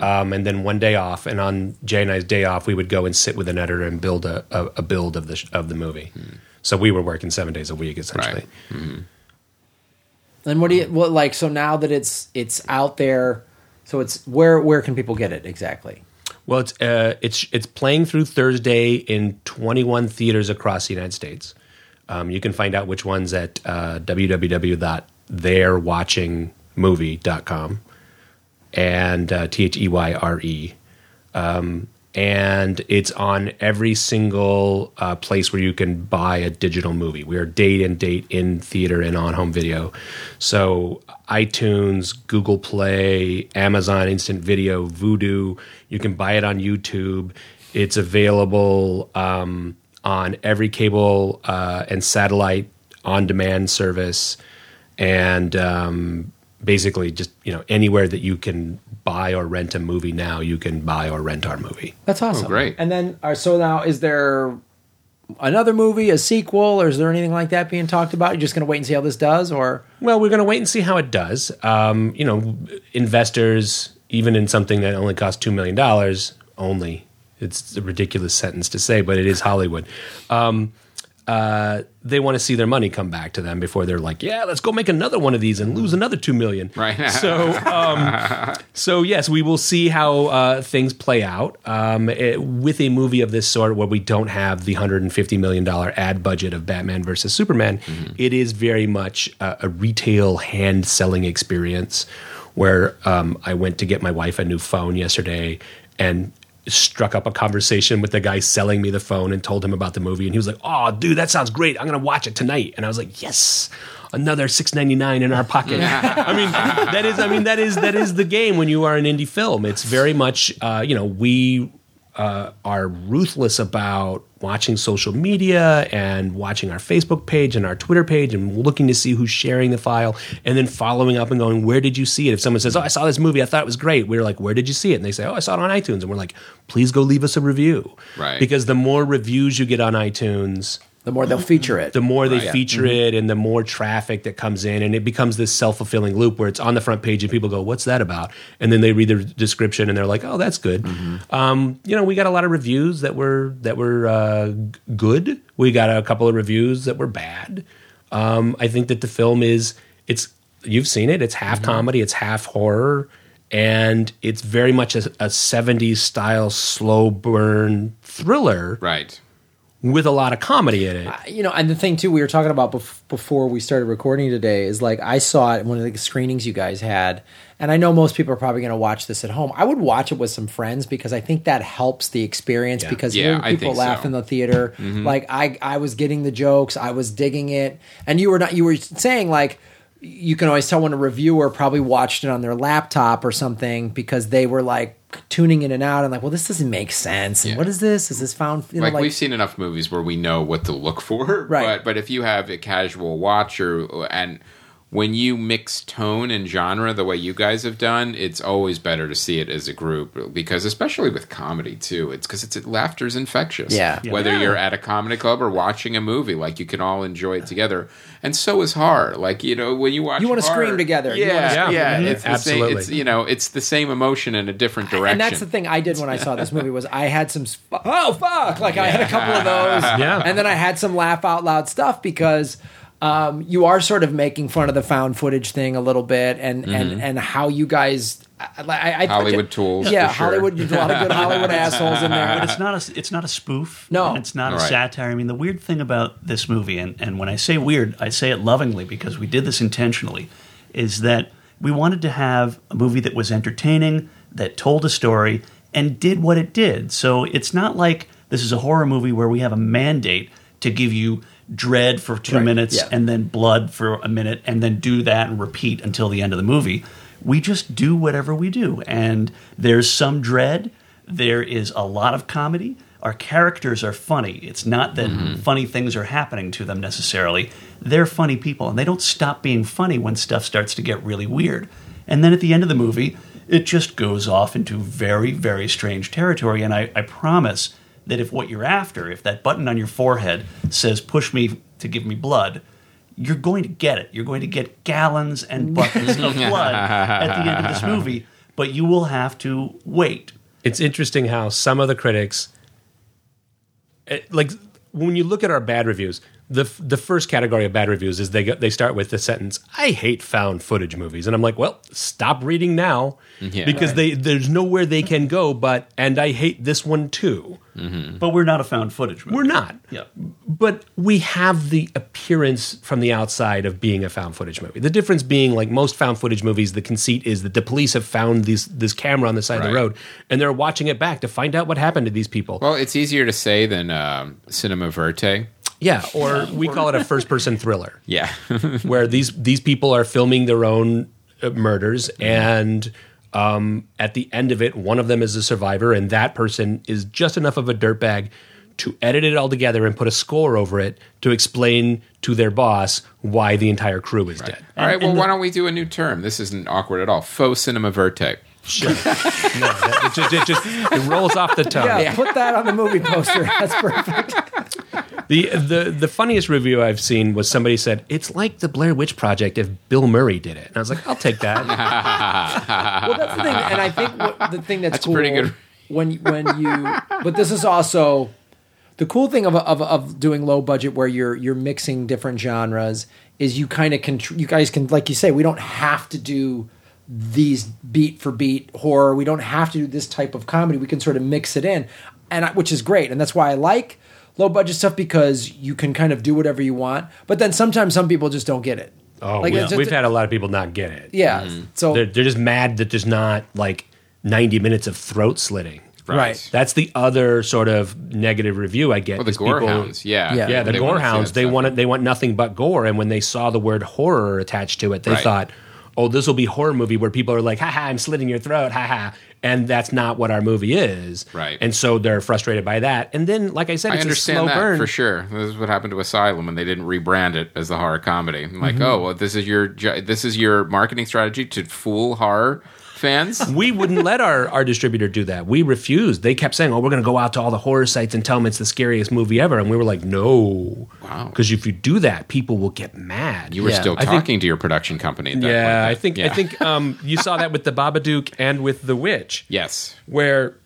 um, and then one day off. And on Jay and I's day off, we would go and sit with an editor and build a, a, a build of the sh- of the movie. So we were working seven days a week essentially. Right. And what do you what like so now that it's it's out there, so it's where where can people get it exactly? Well, it's uh, it's it's playing through Thursday in 21 theaters across the United States. Um, you can find out which ones at uh, www.they'rewatchingmovie.com and uh, T H E Y R E. Um, and it's on every single uh, place where you can buy a digital movie. We are date and date in theater and on home video. So iTunes, Google Play, Amazon Instant Video, Vudu. You can buy it on YouTube. It's available um, on every cable uh, and satellite on demand service, and um, basically just you know anywhere that you can buy or rent a movie now, you can buy or rent our movie. That's awesome. great. And then uh, so now is there another movie, a sequel, or is there anything like that being talked about? You're just going to wait and see how this does, or Well, we're going to wait and see how it does. Um, you know, investors, even in something that only costs $2 million, only, it's a ridiculous sentence to say, but it is Hollywood. Um, uh, they want to see their money come back to them before they're like, yeah, let's go make another one of these and lose another two million. Right. So, um, so yes, we will see how uh, things play out um, it- with a movie of this sort, where we don't have the hundred and fifty million dollar ad budget of Batman versus Superman. It is very much a, a retail hand selling experience. Where um, I went to get my wife a new phone yesterday, and struck up a conversation with the guy selling me the phone and told him about the movie and he was like oh dude that sounds great. I'm gonna watch it tonight. And i was like yes another 6.99 in our pocket. I mean that is i mean that is that is the game when you are an indie film. It's very much uh, you know we uh, are ruthless about watching social media and watching our Facebook page and our Twitter page and looking to see who's sharing the file and then following up and going, Where did you see it? If someone says, Oh, I saw this movie, I thought it was great, we're like, Where did you see it? And they say, Oh, I saw it on iTunes. And we're like, Please go leave us a review. Right. Because the more reviews you get on iTunes, the more they'll feature it. the more they Right. feature it and the more traffic that comes in and it becomes this self-fulfilling loop where it's on the front page and people go what's that about? And then they read the description and they're like oh that's good. Um, you know we got a lot of reviews that were that were uh, good. We got a couple of reviews that were bad. Um, i think that the film is it's you've seen it. It's half comedy it's half horror and it's very much a, a 70s style slow burn thriller. Right. With a lot of comedy in it you know, and the thing too, we were talking about bef- before we started recording today is like I saw it in one of the screenings you guys had, and I know most people are probably going to watch this at home. I would watch it with some friends because I think that helps the experience. Yeah. Because Yeah, hearing people laugh so. in the theater, mm-hmm. like I, I was getting the jokes, I was digging it, and you were not. You were saying like. You can always tell when a reviewer probably watched it on their laptop or something because they were like tuning in and out and like, well, this doesn't make sense. And Yeah. what is this? Is this found? You know, like, we've seen enough movies where we know what to look for Right. but but if you have a casual watcher and when you mix tone and genre the way you guys have done it's always better to see it as a group because especially with comedy too it's because it's laughter's infectious Yeah. Yeah. whether you're at a comedy club or watching a movie like you can all enjoy it together and so is horror like you know when you watch You wanna scream together. You wanna yeah scream yeah mm-hmm. it's the same Absolutely. it's you know it's the same emotion in a different direction And that's the thing I did when I saw this movie was I had some s- oh fuck like I had a couple of those Yeah. and then I had some laugh out loud stuff because um, you are sort of making fun of the found footage thing a little bit and and and how you guys I, I, I- Hollywood tools, yeah for sure. Hollywood there's a lot of good Hollywood assholes in there But it's not a it's not a spoof. No. and it's not a satire. I mean, the weird thing about this movie, and, and when I say weird, I say it lovingly because we did this intentionally, is that we wanted to have a movie that was entertaining, that told a story, and did what it did. So it's not like this is a horror movie where we have a mandate to give you dread for two Right, minutes yeah. and then blood for a minute and then do that and repeat until the end of the movie. We just do whatever we do. And there's some dread, there is a lot of comedy. Our characters are funny. It's not that mm-hmm. funny things are happening to them necessarily. They're funny people, and they don't stop being funny when stuff starts to get really weird. And then at the end of the movie, it just goes off into very, very strange territory. And I, I promise that if what you're after, if that button on your forehead says push me to give me blood, you're going to get it. You're going to get gallons and buckets of blood at the end of this movie, but you will have to wait. it's interesting how some of the critics eh, like when you look at our bad reviews the the first category of bad reviews is they they start with the sentence I hate found footage movies and I'm like well stop reading now Yeah. because they there's nowhere they can go but and I hate this one too But we're not a found footage movie. we're not Yeah. but we have the appearance from the outside of being a found footage movie. The difference being, like most found footage movies, the conceit is that the police have found this this camera on the side of the road and they're watching it back to find out what happened to these people. well it's easier to say than um, cinema verte yeah, or we call it a first person thriller, yeah where these these people are filming their own uh, murders and. Um, at the end of it, one of them is a survivor, and that person is just enough of a dirtbag to edit it all together and put a score over it to explain to their boss why the entire crew is dead. All right, well, the- why don't we do a new term? This isn't awkward at all. Faux cinema verte. Sure. no, that- it just, it just it rolls off the tongue. yeah, put that on the movie poster that's perfect the the the funniest review I've seen was somebody said it's like the Blair Witch Project if Bill Murray did it, and I was like, I'll take that. well, that's the thing, and I think what, the thing that's, That's cool pretty good. when when you. But this is also the cool thing of, of of doing low budget where you're you're mixing different genres is you kind of can you guys can like you say we don't have to do these beat for beat horror we don't have to do this type of comedy we can sort of mix it in and I, which is great and that's why I like low budget stuff because you can kind of do whatever you want but then sometimes some people just don't get it Oh, Like, we, just, we've had a lot of people not get it. yeah mm-hmm. so They're, they're just mad that there's not like 90 minutes of throat slitting. Right. That's the other sort of negative review I get. Well, the is people- gorehounds, yeah, Yeah. Yeah, the They wanna gorehounds. They stuff. wanted they want nothing but gore, and when they saw the word horror attached to it, they Right. thought, "Oh, this will be horror movie where people are like, haha, I'm slitting your throat, haha," and that's not what our movie is. Right. And so they're frustrated by that. And then, like I said, I it's a understand slow that burn. for sure. This is what happened to Asylum when they didn't rebrand it as the horror comedy. I'm Mm-hmm. like, oh, well, this is your this is your marketing strategy to fool horror fans. we wouldn't let our, our distributor do that. We refused. They kept saying, "Oh, we're going to go out to all the horror sites and tell them it's the scariest movie ever," and we were like, "No, Wow. because if you do that, people will get mad." You were Yeah. still I think- talking to your production company. At that yeah, point, I then. think I think um, you saw that with the Babadook and with The Witch, yes. where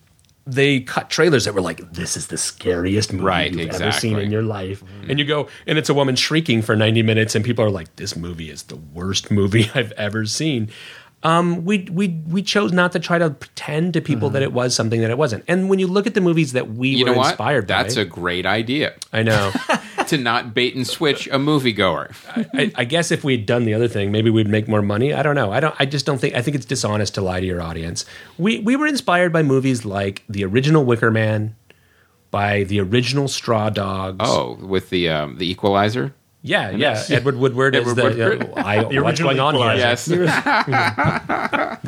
they cut trailers that were like, "This is the scariest movie Right, you've ever seen in your life," and you go, and it's a woman shrieking for ninety minutes, and people are like, "This movie is the worst movie I've ever seen." Um, we we we chose not to try to pretend to people that it was something that it wasn't. And when you look at the movies that we You were know what? inspired That's by, a great idea I know. to not bait and switch a moviegoer. I, I guess if we had done the other thing, maybe we'd make more money. I don't know. I don't. I just don't think. I think it's dishonest to lie to your audience. We we were inspired by movies like the original Wicker Man, by the original Straw Dogs. Oh, with the um, the Equalizer. Yeah, yeah. Edward Woodward is the. Woodward. uh, I, The what's going on here? Yes.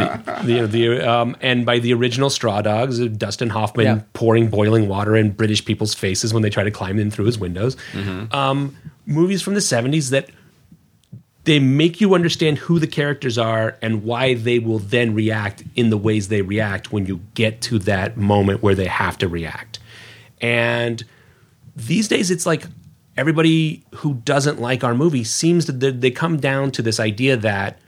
The, the um, and by the original Straw Dogs, uh, Dustin Hoffman Yeah. pouring boiling water in British people's faces when they try to climb in through his windows. Um, movies from the seventies that they make you understand who the characters are and why they will then react in the ways they react when you get to that moment where they have to react. And these days, it's like everybody who doesn't like our movie seems to they they come down to this idea that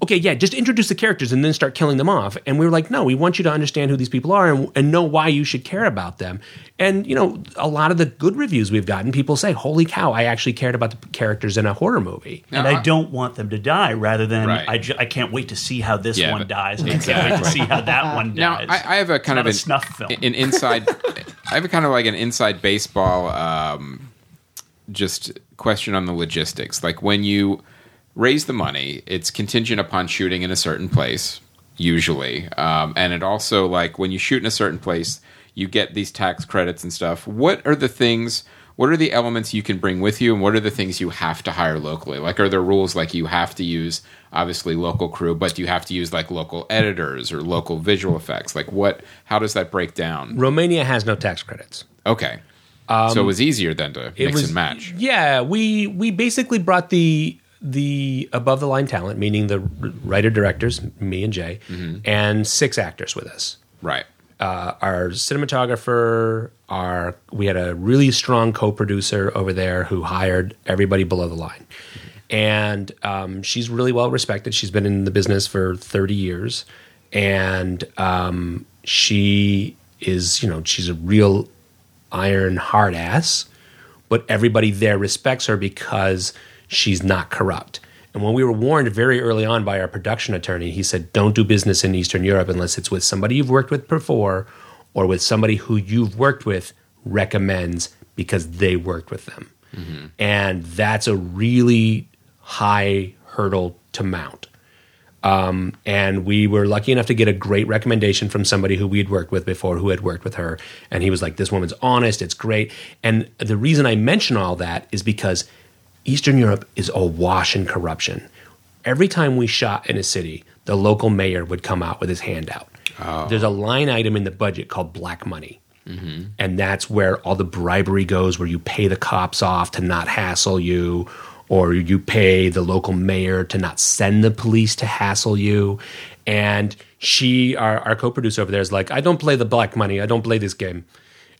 okay, yeah, just introduce the characters and then start killing them off. And we were like, no, we want you to understand who these people are and, and know why you should care about them. And, you know, a lot of the good reviews we've gotten, people say, holy cow, I actually cared about the characters in a horror movie. and I don't want them to die. Rather than Right. I, ju- I can't wait to see how this Yeah, one but- dies, and I can't wait to see how that one Now, dies. I, I have a kind It's of not a an, snuff film. an inside. I have a kind of like an inside baseball, um, just question on the logistics. Like when you raise the money, it's contingent upon shooting in a certain place, usually, um, and it also like when you shoot in a certain place, you get these tax credits and stuff. What are the things? What are the elements you can bring with you, and what are the things you have to hire locally? Like, are there rules like you have to use obviously local crew, but do you have to use like local editors or local visual effects? Like, what? How does that break down? Romania has no tax credits. Okay, so it was easier then to Um, mix was and match. Yeah, we we basically brought the the above the line talent, meaning the writer directors, me and Jay, Mm-hmm. and six actors with us. Right. uh, our cinematographer, our we had a really strong co-producer over there who hired everybody below the line, and um, she's really well respected. She's been in the business for thirty years, and um, she is you know she's a real iron hard ass, but everybody there respects her because she's not corrupt. And when we were warned very early on by our production attorney, he said, Don't do business in Eastern Europe unless it's with somebody you've worked with before or with somebody who you've worked with recommends because they worked with them. Mm-hmm. And that's a really high hurdle to mount. Um, and we were lucky enough to get a great recommendation from somebody who we'd worked with before who had worked with her. And he was like, This woman's honest, it's great. And the reason I mention all that is because Eastern Europe is awash in corruption. Every time we shot in a city, the local mayor would come out with his hand out. There's a line item in the budget called black money. And that's where all the bribery goes, where you pay the cops off to not hassle you, or you pay the local mayor to not send the police to hassle you. And she, our, our co producer over there, is like, I don't play the black money. I don't play this game.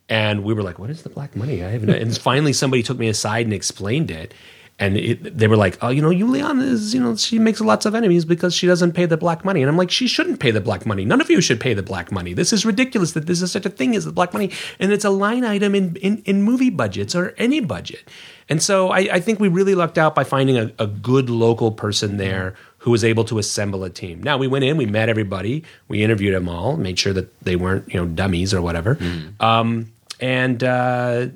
And we were like, "What is the black money?" I haven't. And finally, somebody took me aside and explained it. And it, they were like, "Oh, you know, Juliana is, you know, she makes lots of enemies because she doesn't pay the black money." And I'm like, "She shouldn't pay the black money. None of you should pay the black money. This is ridiculous that this is such a thing as the black money, and it's a line item in in, in movie budgets or any budget." And so I, I think we really lucked out by finding a, a good local person there who was able to assemble a team. Now we went in, we met everybody, we interviewed them all, made sure that they weren't you know dummies or whatever. Um, and uh,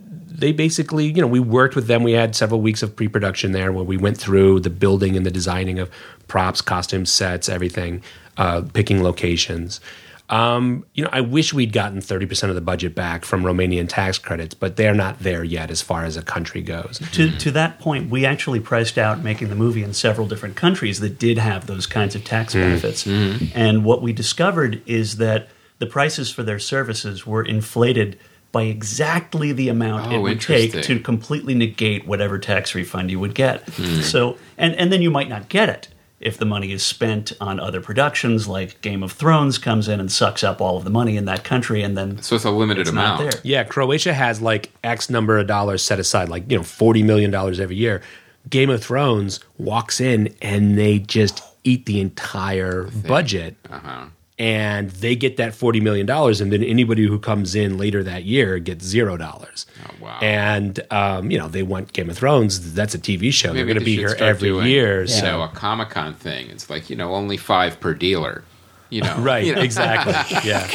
they basically, you know, we worked with them. We had several weeks of pre-production there where we went through the building and the designing of props, costumes, sets, everything, uh, picking locations. Um, you know, I wish we'd gotten thirty percent of the budget back from Romanian tax credits, but they're not there yet as far as a country goes. To, to that point, we actually priced out making the movie in several different countries that did have those kinds of tax mm-hmm. benefits. Mm-hmm. And what we discovered is that the prices for their services were inflated by exactly the amount it Oh, would take to completely negate whatever tax refund you would get. Hmm. So, and, and then you might not get it if the money is spent on other productions like Game of Thrones comes in and sucks up all of the money in that country and then So it's a limited it's amount. there. Yeah, Croatia has like X number of dollars set aside, like, you know, $40 million every year. Game of Thrones walks in and they just eat the entire budget. Uh-huh. And they get that $40 million. And then anybody who comes in later that year gets $0. Oh, wow. And, um, you know, they want Game of Thrones. That's a TV show. They're going to be here every doing, year. You So. know, a Comic Con thing. It's like you know, only five per dealer. You know, Right, you know. exactly. Yeah.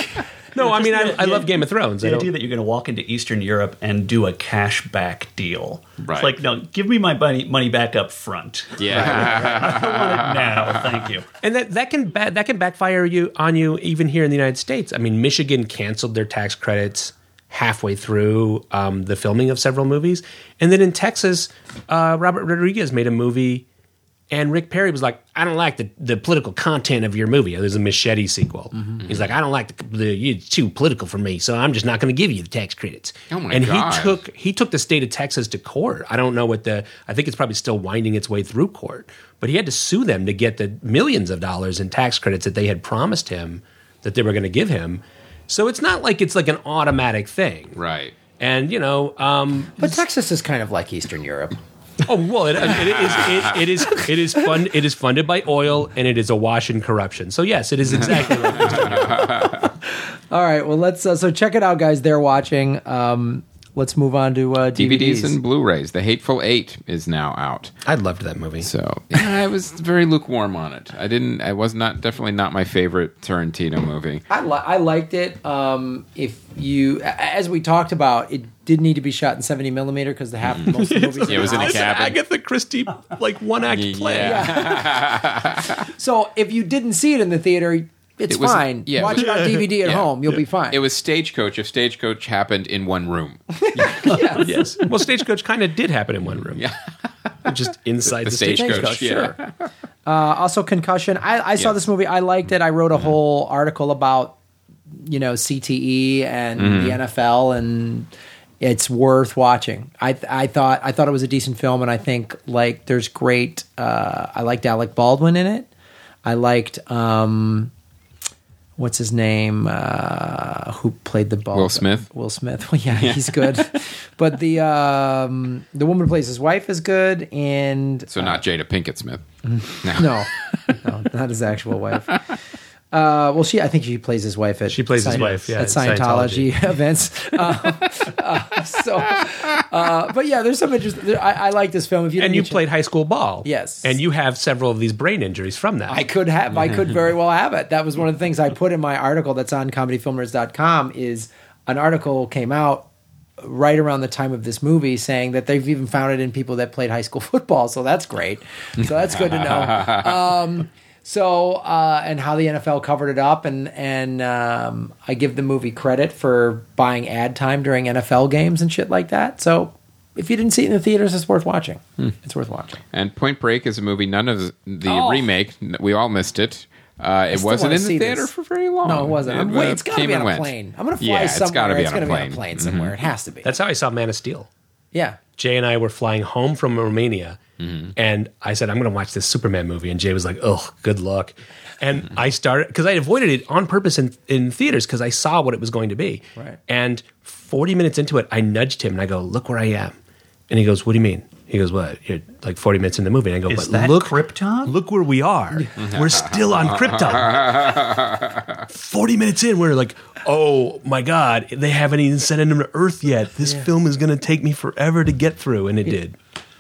No, I mean, I, the- I love Game of Thrones. I The don't- idea that you're going to walk into Eastern Europe and do a cash back deal. Right. It's like, no, give me my money, money back up front. Yeah, I want it now. Thank you. And that, that can ba- that can backfire you on you even here in the United States. I mean, Michigan canceled their tax credits halfway through um, the filming of several movies, and then in Texas, uh, Robert Rodriguez made a movie, and Rick Perry was like, "I don't like the, the political content of your movie." There's a Machete sequel. He's like, "I don't like the, the it's too political for me, so I'm just not going to give you the tax credits." Oh my and God. he took he took the state of Texas to court. I don't know what the I think it's probably still winding its way through court, but he had to sue them to get the millions of dollars in tax credits that they had promised him that they were going to give him. So it's not like it's like an automatic thing, right. And you know, um, But Texas is kind of like Eastern Europe. Oh well, it, it is it, it is it is fund it is funded by oil and it is awash in corruption. So yes, it is exactly like All right, well let's uh, so check it out, guys. They're watching. Um, let's move on to uh, DVDs. DVDs and Blu-rays. The Hateful Eight is now out. I loved that movie. So yeah, I was very lukewarm on it. I didn't. I was not definitely not my favorite Tarantino movie. I, li- I liked it. Um, if you, as we talked about, it did need to be shot in 70 millimeter because the half most of the mm. movies. Yeah, it was in a are cabin. Agatha Christie like one act play. Yeah. So if you didn't see it in the theater, it's It was- fine. yeah, it Watch was- it on DVD at Yeah. home. You'll be fine. It was Stagecoach. If Stagecoach happened in one room, Yes. Well, Stagecoach kind of did happen in one room. Yeah. Just inside the, the stagecoach. Stagecoach. yeah. sure. Uh, also, concussion. I, I saw Yes. this movie. I liked it. I wrote a mm-hmm. whole article about you know CTE and mm-hmm. the NFL, and it's worth watching. I I thought I thought it was a decent film, and I think like there's great. Uh, I liked Alec Baldwin in it. I liked um, what's his name? Uh, who played the ball? Will Smith? Will Smith. Well, yeah, he's good. but the um, the woman who plays his wife is good, and So not Jada Pinkett Smith. no, no, not his actual wife. Uh, well, she, I think she plays his wife at She plays his wife, yeah, at at Scientology, events. Uh, uh, so, uh, but yeah, there's some interesting. There, I, I like this film. If you And you get a played high school ball. Yes. And you have several of these brain injuries from that. I could have. I could very well have it. That was one of the things I put in my article that's on comedyfilmnerds.com is an article came out right around the time of this movie saying that they've even found it in people that played high school football. So that's great. So that's good to know. Um, so uh, and how the NFL covered it up and and um, I give the movie credit for buying ad time during NFL games and shit like that. So if you didn't see it in the theaters, it's worth watching. It's worth watching. And Point Break is a movie. None of the Oh. remake. We all missed it. Uh, it wasn't in the theater this. for very long. No, it wasn't. I'm, uh, wait, it's got to be on a went. plane. I'm going to fly Yeah, it's somewhere. gotta be on a going to be on a plane. plane somewhere. It has to be. That's how I saw Man of Steel. Yeah. Jay and I were flying home from Romania, Mm-hmm. and I said, I'm going to watch this Superman movie. And Jay was like, oh, good luck. and I started because I avoided it on purpose in, in theaters because I saw what it was going to be. Right. And 40 minutes into it, I nudged him and I go, "Look where I am," and he goes, "What do you mean?" He goes, "What? You're like 40 minutes in the movie." And I go, Is "But that look, Krypton? Look where we are. We're still on Krypton. 40 minutes in, we're like, oh my God, they haven't even sent him to Earth yet. This film is going to take me forever to get through. And it did.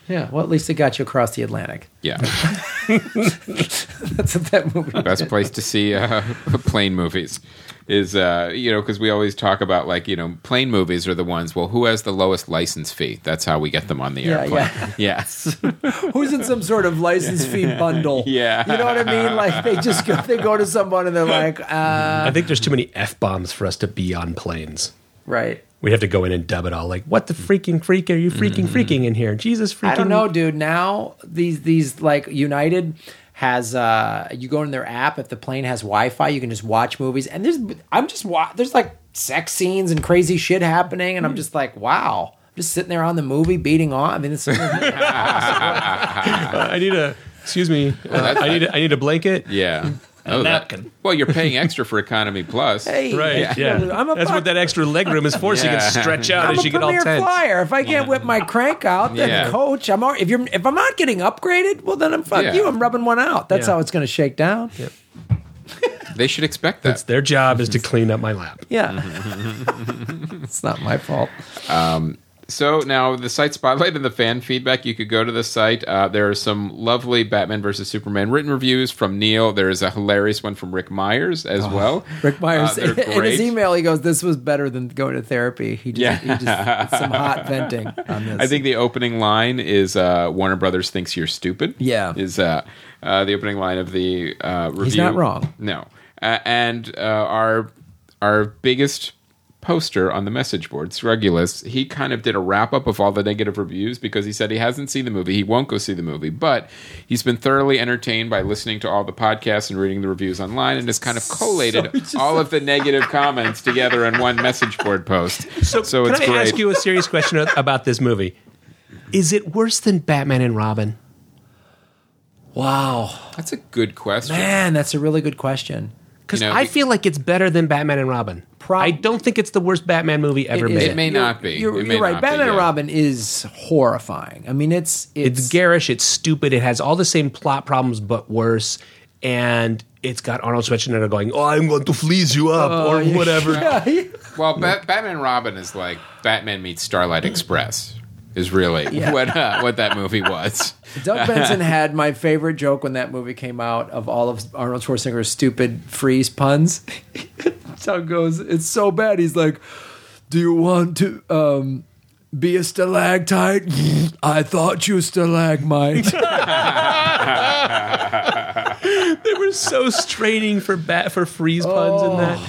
Yeah, well, at least it got you across the Atlantic. Yeah, That's what that movie. best place to see uh, plane movies is uh, you know because we always talk about like you know plane movies are the ones. Well, who has the lowest license fee? That's how we get them on the Yeah, airplane. yeah. Yes. Who's in some sort of license fee bundle? Yeah. you know what I mean. Like they just go, they go to someone and they're like, uh, I think there's too many F bombs for us to be on planes. right. We'd have to go in and dub it all like, what the freaking freak are you freaking freaking in here? Jesus freaking. I don't know, dude. Now these these like United has uh you go in their app if the plane has Wi-Fi, you can just watch movies. And there's I'm just wa- there's like sex scenes and crazy shit happening, and I'm just like, wow. I'm just sitting there on the movie beating on. I mean, it's Uh, I need a, excuse me, uh, I, need a, I need a blanket. Yeah. Oh, that- napkin. well, you're paying extra for Economy Plus. hey, Right, yeah. I'm a That's what that extra leg room is for, so you Yeah. can stretch out I'm as a you get all premier tense. flyer. If I can't whip my crank out, then Yeah. coach, I'm al- if you're if I'm not getting upgraded, well then I'm fuck Yeah. you. I'm rubbing one out. That's Yeah. how it's going to shake down. They should expect that. It's their job is to clean up my lap. Yeah, it's not my fault. Um, So now the site spotlight and the fan feedback. You could go to the site. Uh, there are some lovely Batman versus Superman written reviews from Neil. There is a hilarious one from Rick Myers as well. Oh, Rick Myers Uh, in his email, he goes, "This was better than going to therapy." He just, Yeah. he just some hot venting on this. I think the opening line is uh, Warner Brothers thinks you're stupid. Yeah. is uh, uh, the opening line of the uh, review. He's not wrong. No, uh, and uh, our our biggest poster on the message board, Srugulus, he kind of did a wrap up of all the negative reviews because he said he hasn't seen the movie, he won't go see the movie, but he's been thoroughly entertained by listening to all the podcasts and reading the reviews online, and has kind of collated all of the negative comments together in one message board post. So, Can it's I great. ask you a serious question about this movie? Is it worse than Batman and Robin? wow, That's a good question. man, that's a really good question. Because You know, I be- feel like it's better than Batman and Robin. Prob- I don't think it's the worst Batman movie ever It made. It may not be. You're, It may you're right. not be, Batman and. Robin is horrifying. I mean, it's it's, It's garish. It's stupid. It has all the same plot problems, but worse. And it's got Arnold Schwarzenegger going, "Oh, I'm going to fleeze you up," oh, or whatever. Yeah, Well, Bat- Batman and Robin is like Batman meets Starlight Express. Is really Yeah. what uh, what that movie was. Doug Benson had my favorite joke when that movie came out of all of Arnold Schwarzenegger's stupid freeze puns. Doug goes, "It's so bad." He's like, "Do you want to um, be a stalactite?" I thought you stalagmite. they were so straining for bat for freeze puns in that,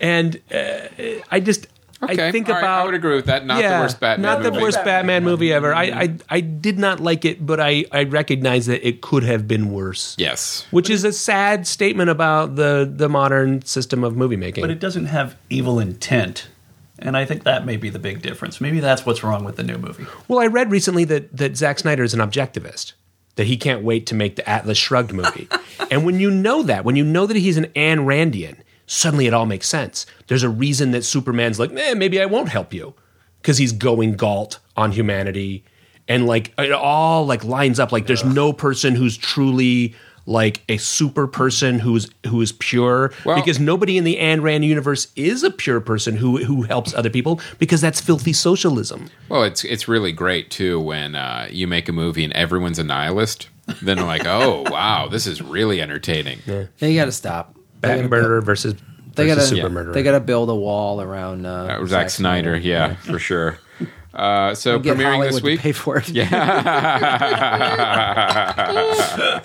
and uh, I just Okay, I think all right, about I would agree with that. Not the worst Batman. not the movie. worst Batman movie ever. I, I I did not like it, but I I recognize that it could have been worse. Yes. Which is a sad statement about the the modern system of movie making. But it doesn't have evil intent. And I think that may be the big difference. Maybe that's what's wrong with the new movie. Well, I read recently that that Zack Snyder is an objectivist. That he can't wait to make the Atlas Shrugged movie. and when you know that, when you know that he's an Ayn Randian, suddenly it all makes sense. There's a reason that Superman's like, eh, maybe I won't help you. Because he's going galt on humanity. And like it all like lines up. Like there's no person who's truly like a super person who's who is pure. Well- because nobody in the Ayn Rand universe is a pure person who who helps other people because that's filthy socialism. Well, it's it's really great too when uh, you make a movie and everyone's a nihilist. Then they're like, oh wow, this is really entertaining. Yeah. You got to stop. They Bat gotta murderer versus, They versus got super to murderer. they got to build a wall around uh, Uh, Zack Snyder, yeah, for sure. Uh, so Get premiering Hollywood this week. to pay for it. Yeah.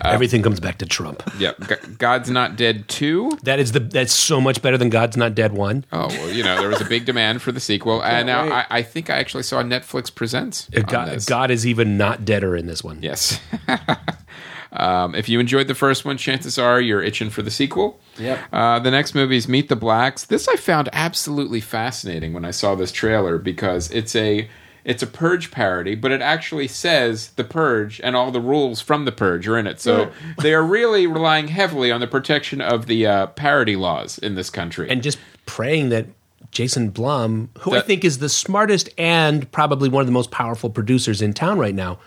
Everything comes back to Trump. Yep, G- God's Not Dead two. That is the that's so much better than God's Not Dead one. Oh well, you know there was a big demand for the sequel, and now. I, I think I actually saw Netflix presents. Uh, on God, this. God is even not deader in this one. Yes. Um, if you enjoyed the first one, chances are you're itching for the sequel. Yep. Uh, the next movie is Meet the Blacks. This I found absolutely fascinating when I saw this trailer because it's a it's a Purge parody, but it actually says the Purge and all the rules from the Purge are in it. So they are really relying heavily on the protection of the uh, parody laws in this country. and just praying that Jason Blum, who I think is the smartest and probably one of the most powerful producers in town right now,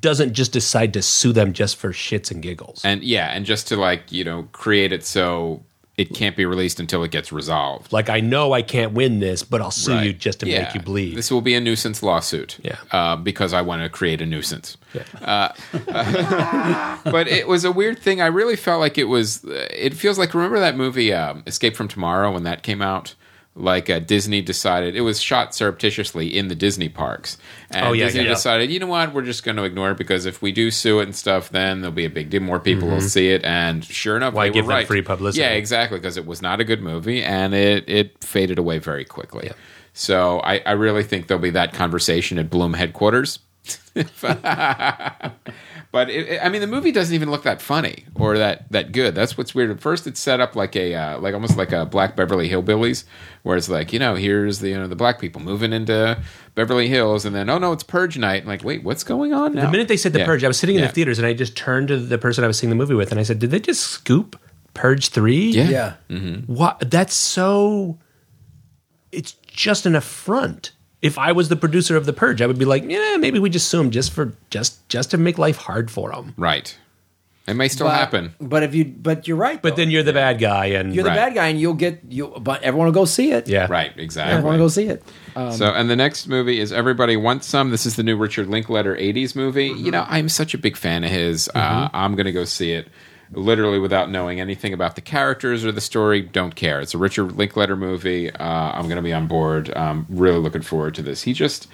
doesn't just decide to sue them just for shits and giggles. and yeah, and just to like you know create it so it can't be released until it gets resolved. like I know I can't win this, but I'll sue you just to Yeah. make you bleed. This will be a nuisance lawsuit. Yeah. Uh, because I want to create a nuisance. Yeah. But it was a weird thing. I really felt like it was. It feels like remember that movie um, Escape from Tomorrow when that came out. Like uh, Disney decided it was shot surreptitiously in the Disney parks, and Oh, yeah, Disney yeah. decided, you know what, we're just going to ignore it because if we do sue it and stuff, then there'll be a big deal. More people will see it, and sure enough, Mm-hmm. Why they give were them right. free publicity? Yeah, exactly, because it was not a good movie, and it it faded away very quickly. So I, I really think there'll be that conversation at Blum headquarters. but it, it- I mean, the movie doesn't even look that funny or that, that good. That's what's weird. At first, it's set up like a uh, like almost like a Black Beverly Hillbillies, where it's like you know here's the you know the black people moving into Beverly Hills, and then oh no, it's Purge night. And like wait, what's going on now? The minute they said the Yeah. Purge, I was sitting in Yeah. the theaters and I just turned to the person I was seeing the movie with and I said, "Did they just scoop Purge 3?" Yeah. Yeah. What? That's so. It's just an affront. If I was the producer of the Purge, I would be like, "Yeah, maybe we just sue them just for just just to make life hard for them." right. It may still But- happen. But if you, but you're right. But though. then you're the bad guy, and you're the Right. bad guy, and you'll get you. But everyone will go see it. yeah, Right. Exactly. Everyone will go see it. Um, so, and the next movie is Everybody Wants Some. This is the new Richard Linklater 80s movie. You mm-hmm. know, I'm such a big fan of his. Mm-hmm. Uh, I'm going to go see it literally without knowing anything about the characters or the story. Don't care. It's a Richard Linklater movie. Uh, I'm going to be on board. Um, really looking forward to this. He just.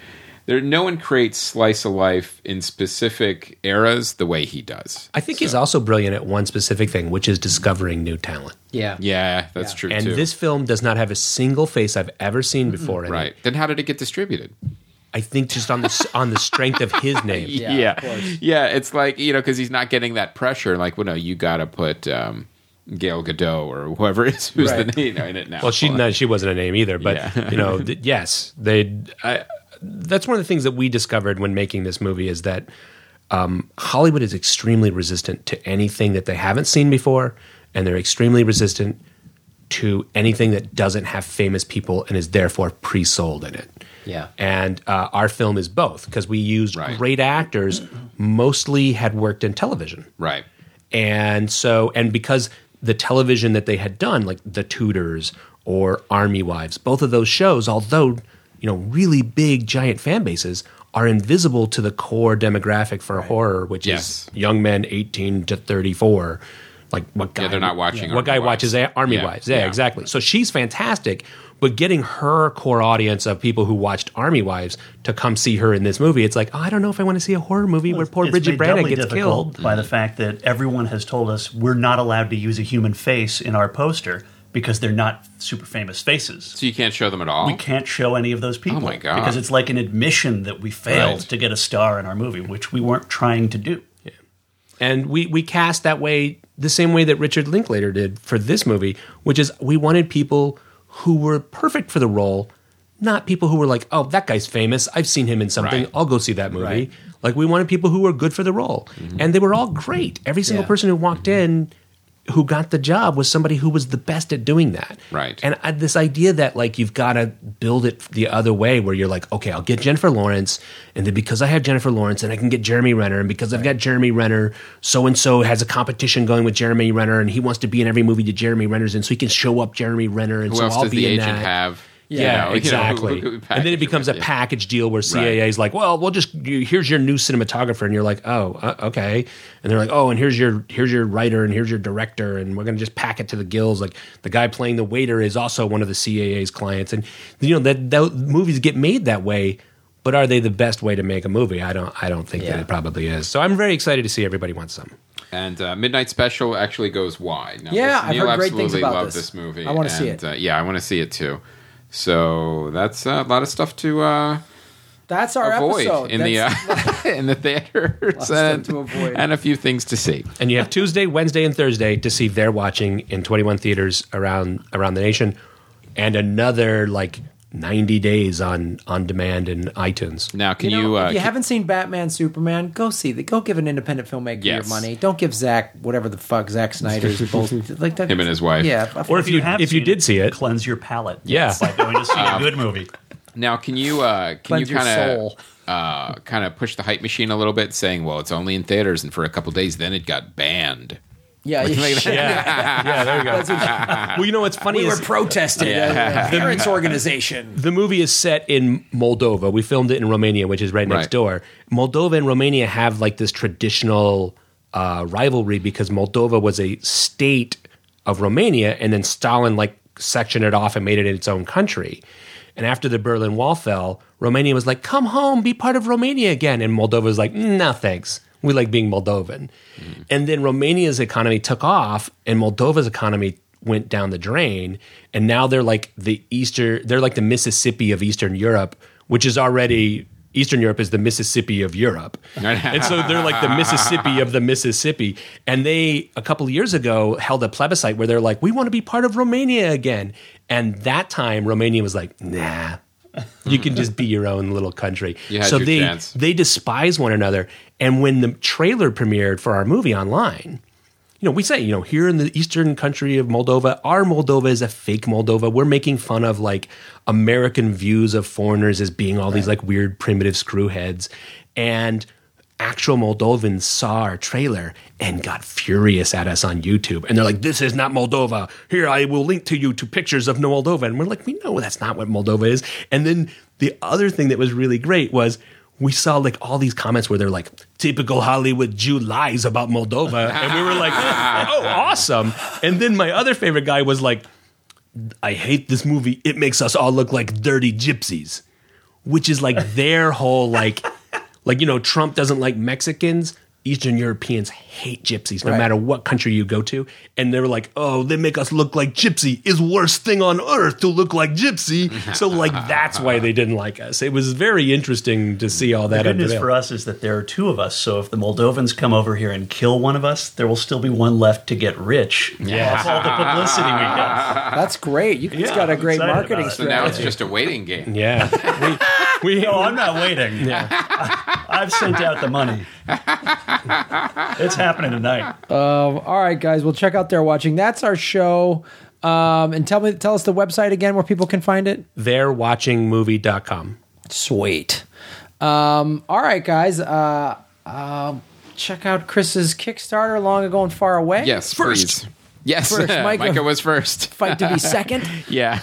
There, no one creates slice of life in specific eras the way he does. I think he's also brilliant at one specific thing, which is discovering new talent. Yeah. Yeah, that's Yeah. true And too. this film does not have a single face I've ever seen before. in it. right. Then how did it get distributed? I think just on the on the strength of his name. Yeah, yeah, of yeah. It's like you know because he's not getting that pressure. Like, well, no, you got to put um, Gal Gadot or whoever it is who's Right. the name in it now. Well, she no, she wasn't a name either, but Yeah. you know, th- yes, they. That's one of the things that we discovered when making this movie is that um, Hollywood is extremely resistant to anything that they haven't seen before, and they're extremely resistant to anything that doesn't have famous people and is therefore pre-sold in it. Yeah. And uh, our film is both because we used Right. great actors, mostly had worked in television. right. And so, and because the television that they had done, like The Tudors or Army Wives, both of those shows, although, you know, really big, giant fan bases, are invisible to the core demographic for horror, which Yes. is young men 18 to 34. Like what guy? Yeah, they're not watching What Army guy Wives. watches Army Yeah, Wives? Yeah, yeah. exactly. So she's fantastic, but getting her core audience of people who watched Army Wives to come see her in this movie, it's like, oh, I don't know if I want to see a horror movie where poor It's Brigid made Brannagh gets killed. by the fact that everyone has told us we're not allowed to use a human face in our poster because they're not super famous faces. So you can't show them at all. We can't show any of those oh people Oh my God. because it's like an admission that we failed Right. to get a star in our movie, which we weren't trying to do. And we we cast that way the same way that Richard Linklater did for this movie, which is we wanted people who were perfect for the role, not people who were like, "Oh, that guy's famous. I've seen him in something. Right. I'll go see that movie." Right. Like we wanted people who were good for the role. Mm-hmm. And they were all great. Every single Yeah. person who walked mm-hmm. in who got the job was somebody who was the best at doing that. Right. And I, this idea that like you've got to build it the other way, where you're like, okay, I'll get Jennifer Lawrence, and then because I have Jennifer Lawrence, and I can get Jeremy Renner, and because I've got Jeremy Renner, so and so has a competition going with Jeremy Renner, and he wants to be in every movie that Jeremy Renner's in, so he can show up Jeremy Renner, and Who so else I'll does be the in agent that. have? Yeah, You know, you know, exactly. who- who and then it becomes a yeah. package deal where CAA is like, well, we'll just here's your new cinematographer, and you're like, oh, uh, okay. And they're like, oh, and here's your here's your writer, and here's your director, and we're gonna just pack it to the gills. Like the guy playing the waiter is also one of the CAA's clients, and you know that, that movies get made that way. But are they the best way to make a movie? I don't. I don't think that it probably is. So I'm very excited to see everybody wants some. And uh, Midnight Special actually goes wide. Now, Yeah, this- I've Neil heard great things absolutely about loved this. this movie. I wanna see it. Uh, yeah, I want to see it too. So that's uh, a lot of stuff to uh, That's our avoid episode. in the That's- uh, in the theaters and, to avoid. and a few things to see. And you have Tuesday, Wednesday, and Thursday to see They're Watching in 21 theaters around around the nation, and another like 90 days on on demand in iTunes. Now, can You you? uh, if you can- haven't seen Batman, Superman, go see the Go give an independent filmmaker Yes. your money. Don't give Zack whatever the fuck Zack Snyder's bullshit. Like that, Him and his wife. Yeah, Or if you have if you seen did see it, cleanse your palate. Yeah. by going to see a good movie. now, can you? Uh, can Cleanse you kind of? Uh, kind of push the hype machine a little bit, saying, "Well, it's only in theaters, and for a couple days, then it got banned." Yeah, you Like yeah, yeah, there you go. well, you know what's funny We were is protested Yeah. as a parents organization. the movie is set in Moldova. We filmed it in Romania, which is right next Right. door. Moldova and Romania have like this traditional uh, rivalry because Moldova was a state of Romania, and then Stalin like sectioned it off and made it its own country. And after the Berlin Wall fell, Romania was like, "Come home, be part of Romania again," and Moldova was like, "No, thanks." We like being Moldovan. And then Romania's economy took off and Moldova's economy went down the drain. And now they're like the Easter, they're like the Mississippi of Eastern Europe, which is already, Eastern Europe is the Mississippi of Europe. and so they're like the Mississippi of the Mississippi. And they, a couple of years ago, held a plebiscite where they're like, we want to be part of Romania again. And that time, Romania was like, nah. You can just be your own little country. So they chance. they despise one another. And when the trailer premiered for our movie online, you know, we say, you know, here in the eastern country of Moldova, our Moldova is a fake Moldova. We're making fun of like American views of foreigners as being all these like weird primitive screwheads. And actual Moldovans saw our trailer and got furious at us on YouTube. And they're like, this is not Moldova. Here, I will link to you to pictures of no Moldova. And we're like, we know that's not what Moldova is. And then the other thing that was really great was we saw like all these comments where they're like, typical Hollywood Jew lies about Moldova. And we were like, oh, awesome. And then my other favorite guy was like, I hate this movie. It makes us all look like dirty gypsies, which is like their whole like, like you know, Trump doesn't like Mexicans. Eastern Europeans hate gypsies, no Right. matter what country you go to. And they were like, "Oh, they make us look like gypsy. Is worst thing on earth to look like gypsy." so, like, that's why they didn't like us. It was very interesting to see all that. The good news for us is that there are two of us. So if the Moldovans come over here and kill one of us, there will still be one left to get rich. Yeah. Off all the publicity we get. That's great. You guys Yeah, got a I'm great marketing about it. So now it's just a waiting game. Yeah, we, we, No, I'm not waiting. yeah. I've sent out the money. it's happening tonight. All right, guys. Well, check out They're Watching. That's our show. Um, and tell me, tell us the website again where people can find it. They're watching movie.com. Sweet. Um, all right, guys. Uh, uh, check out Chris's Kickstarter, Long Ago and Far Away. Yes, First. please. Yes, First, Micah. Micah. was first. Fight to be second. Yeah,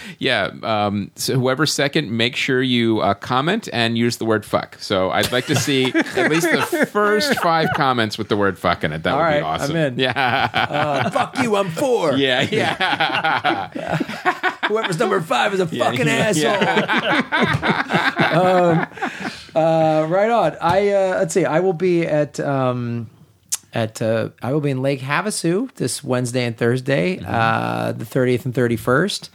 yeah. Um, so whoever's second, make sure you uh, comment and use the word "fuck." So I'd like to see at least the first five comments with the word "fuck" in it. That All would right, be awesome. I'm in. Yeah, Uh, fuck you, I'm four. yeah, yeah. Whoever's number five is a fucking yeah, asshole. um, uh, right on. I uh, let's see. I will be at um, at uh, I will be in Lake Havasu this Wednesday and Thursday, uh, the thirtieth and thirty first.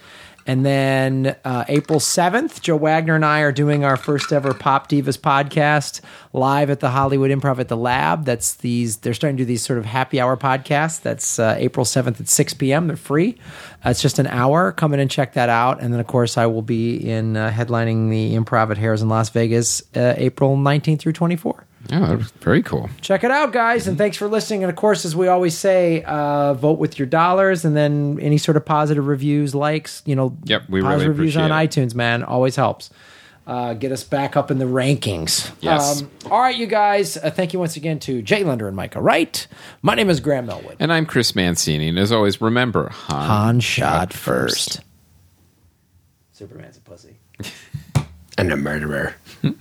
And then uh, April 7th, Joe Wagner and I are doing our first ever Pop Divas podcast live at the Hollywood Improv at the Lab. That's these, they're starting to do these sort of happy hour podcasts. That's uh, April 7th at 6 p.m. They're free. Uh, it's just an hour. Come in and check that out. And then, of course, I will be in uh, headlining the Improv at Harrah's in Las Vegas uh, April 19th through 24 Oh, that was very cool. check it out guys and thanks for listening. And of course as we always say uh, vote with your dollars and then any sort of positive reviews likes you know Yep, we positive really reviews on appreciate itunes man always helps. Uh, get us back up in the rankings. Yes. um, all right you guys uh, thank you once again to jay Lender and micah wright. My name is graham Elwood. And I'm Chris Mancini, and as always, remember Han, han shot first. Superman's a pussy. And a murderer.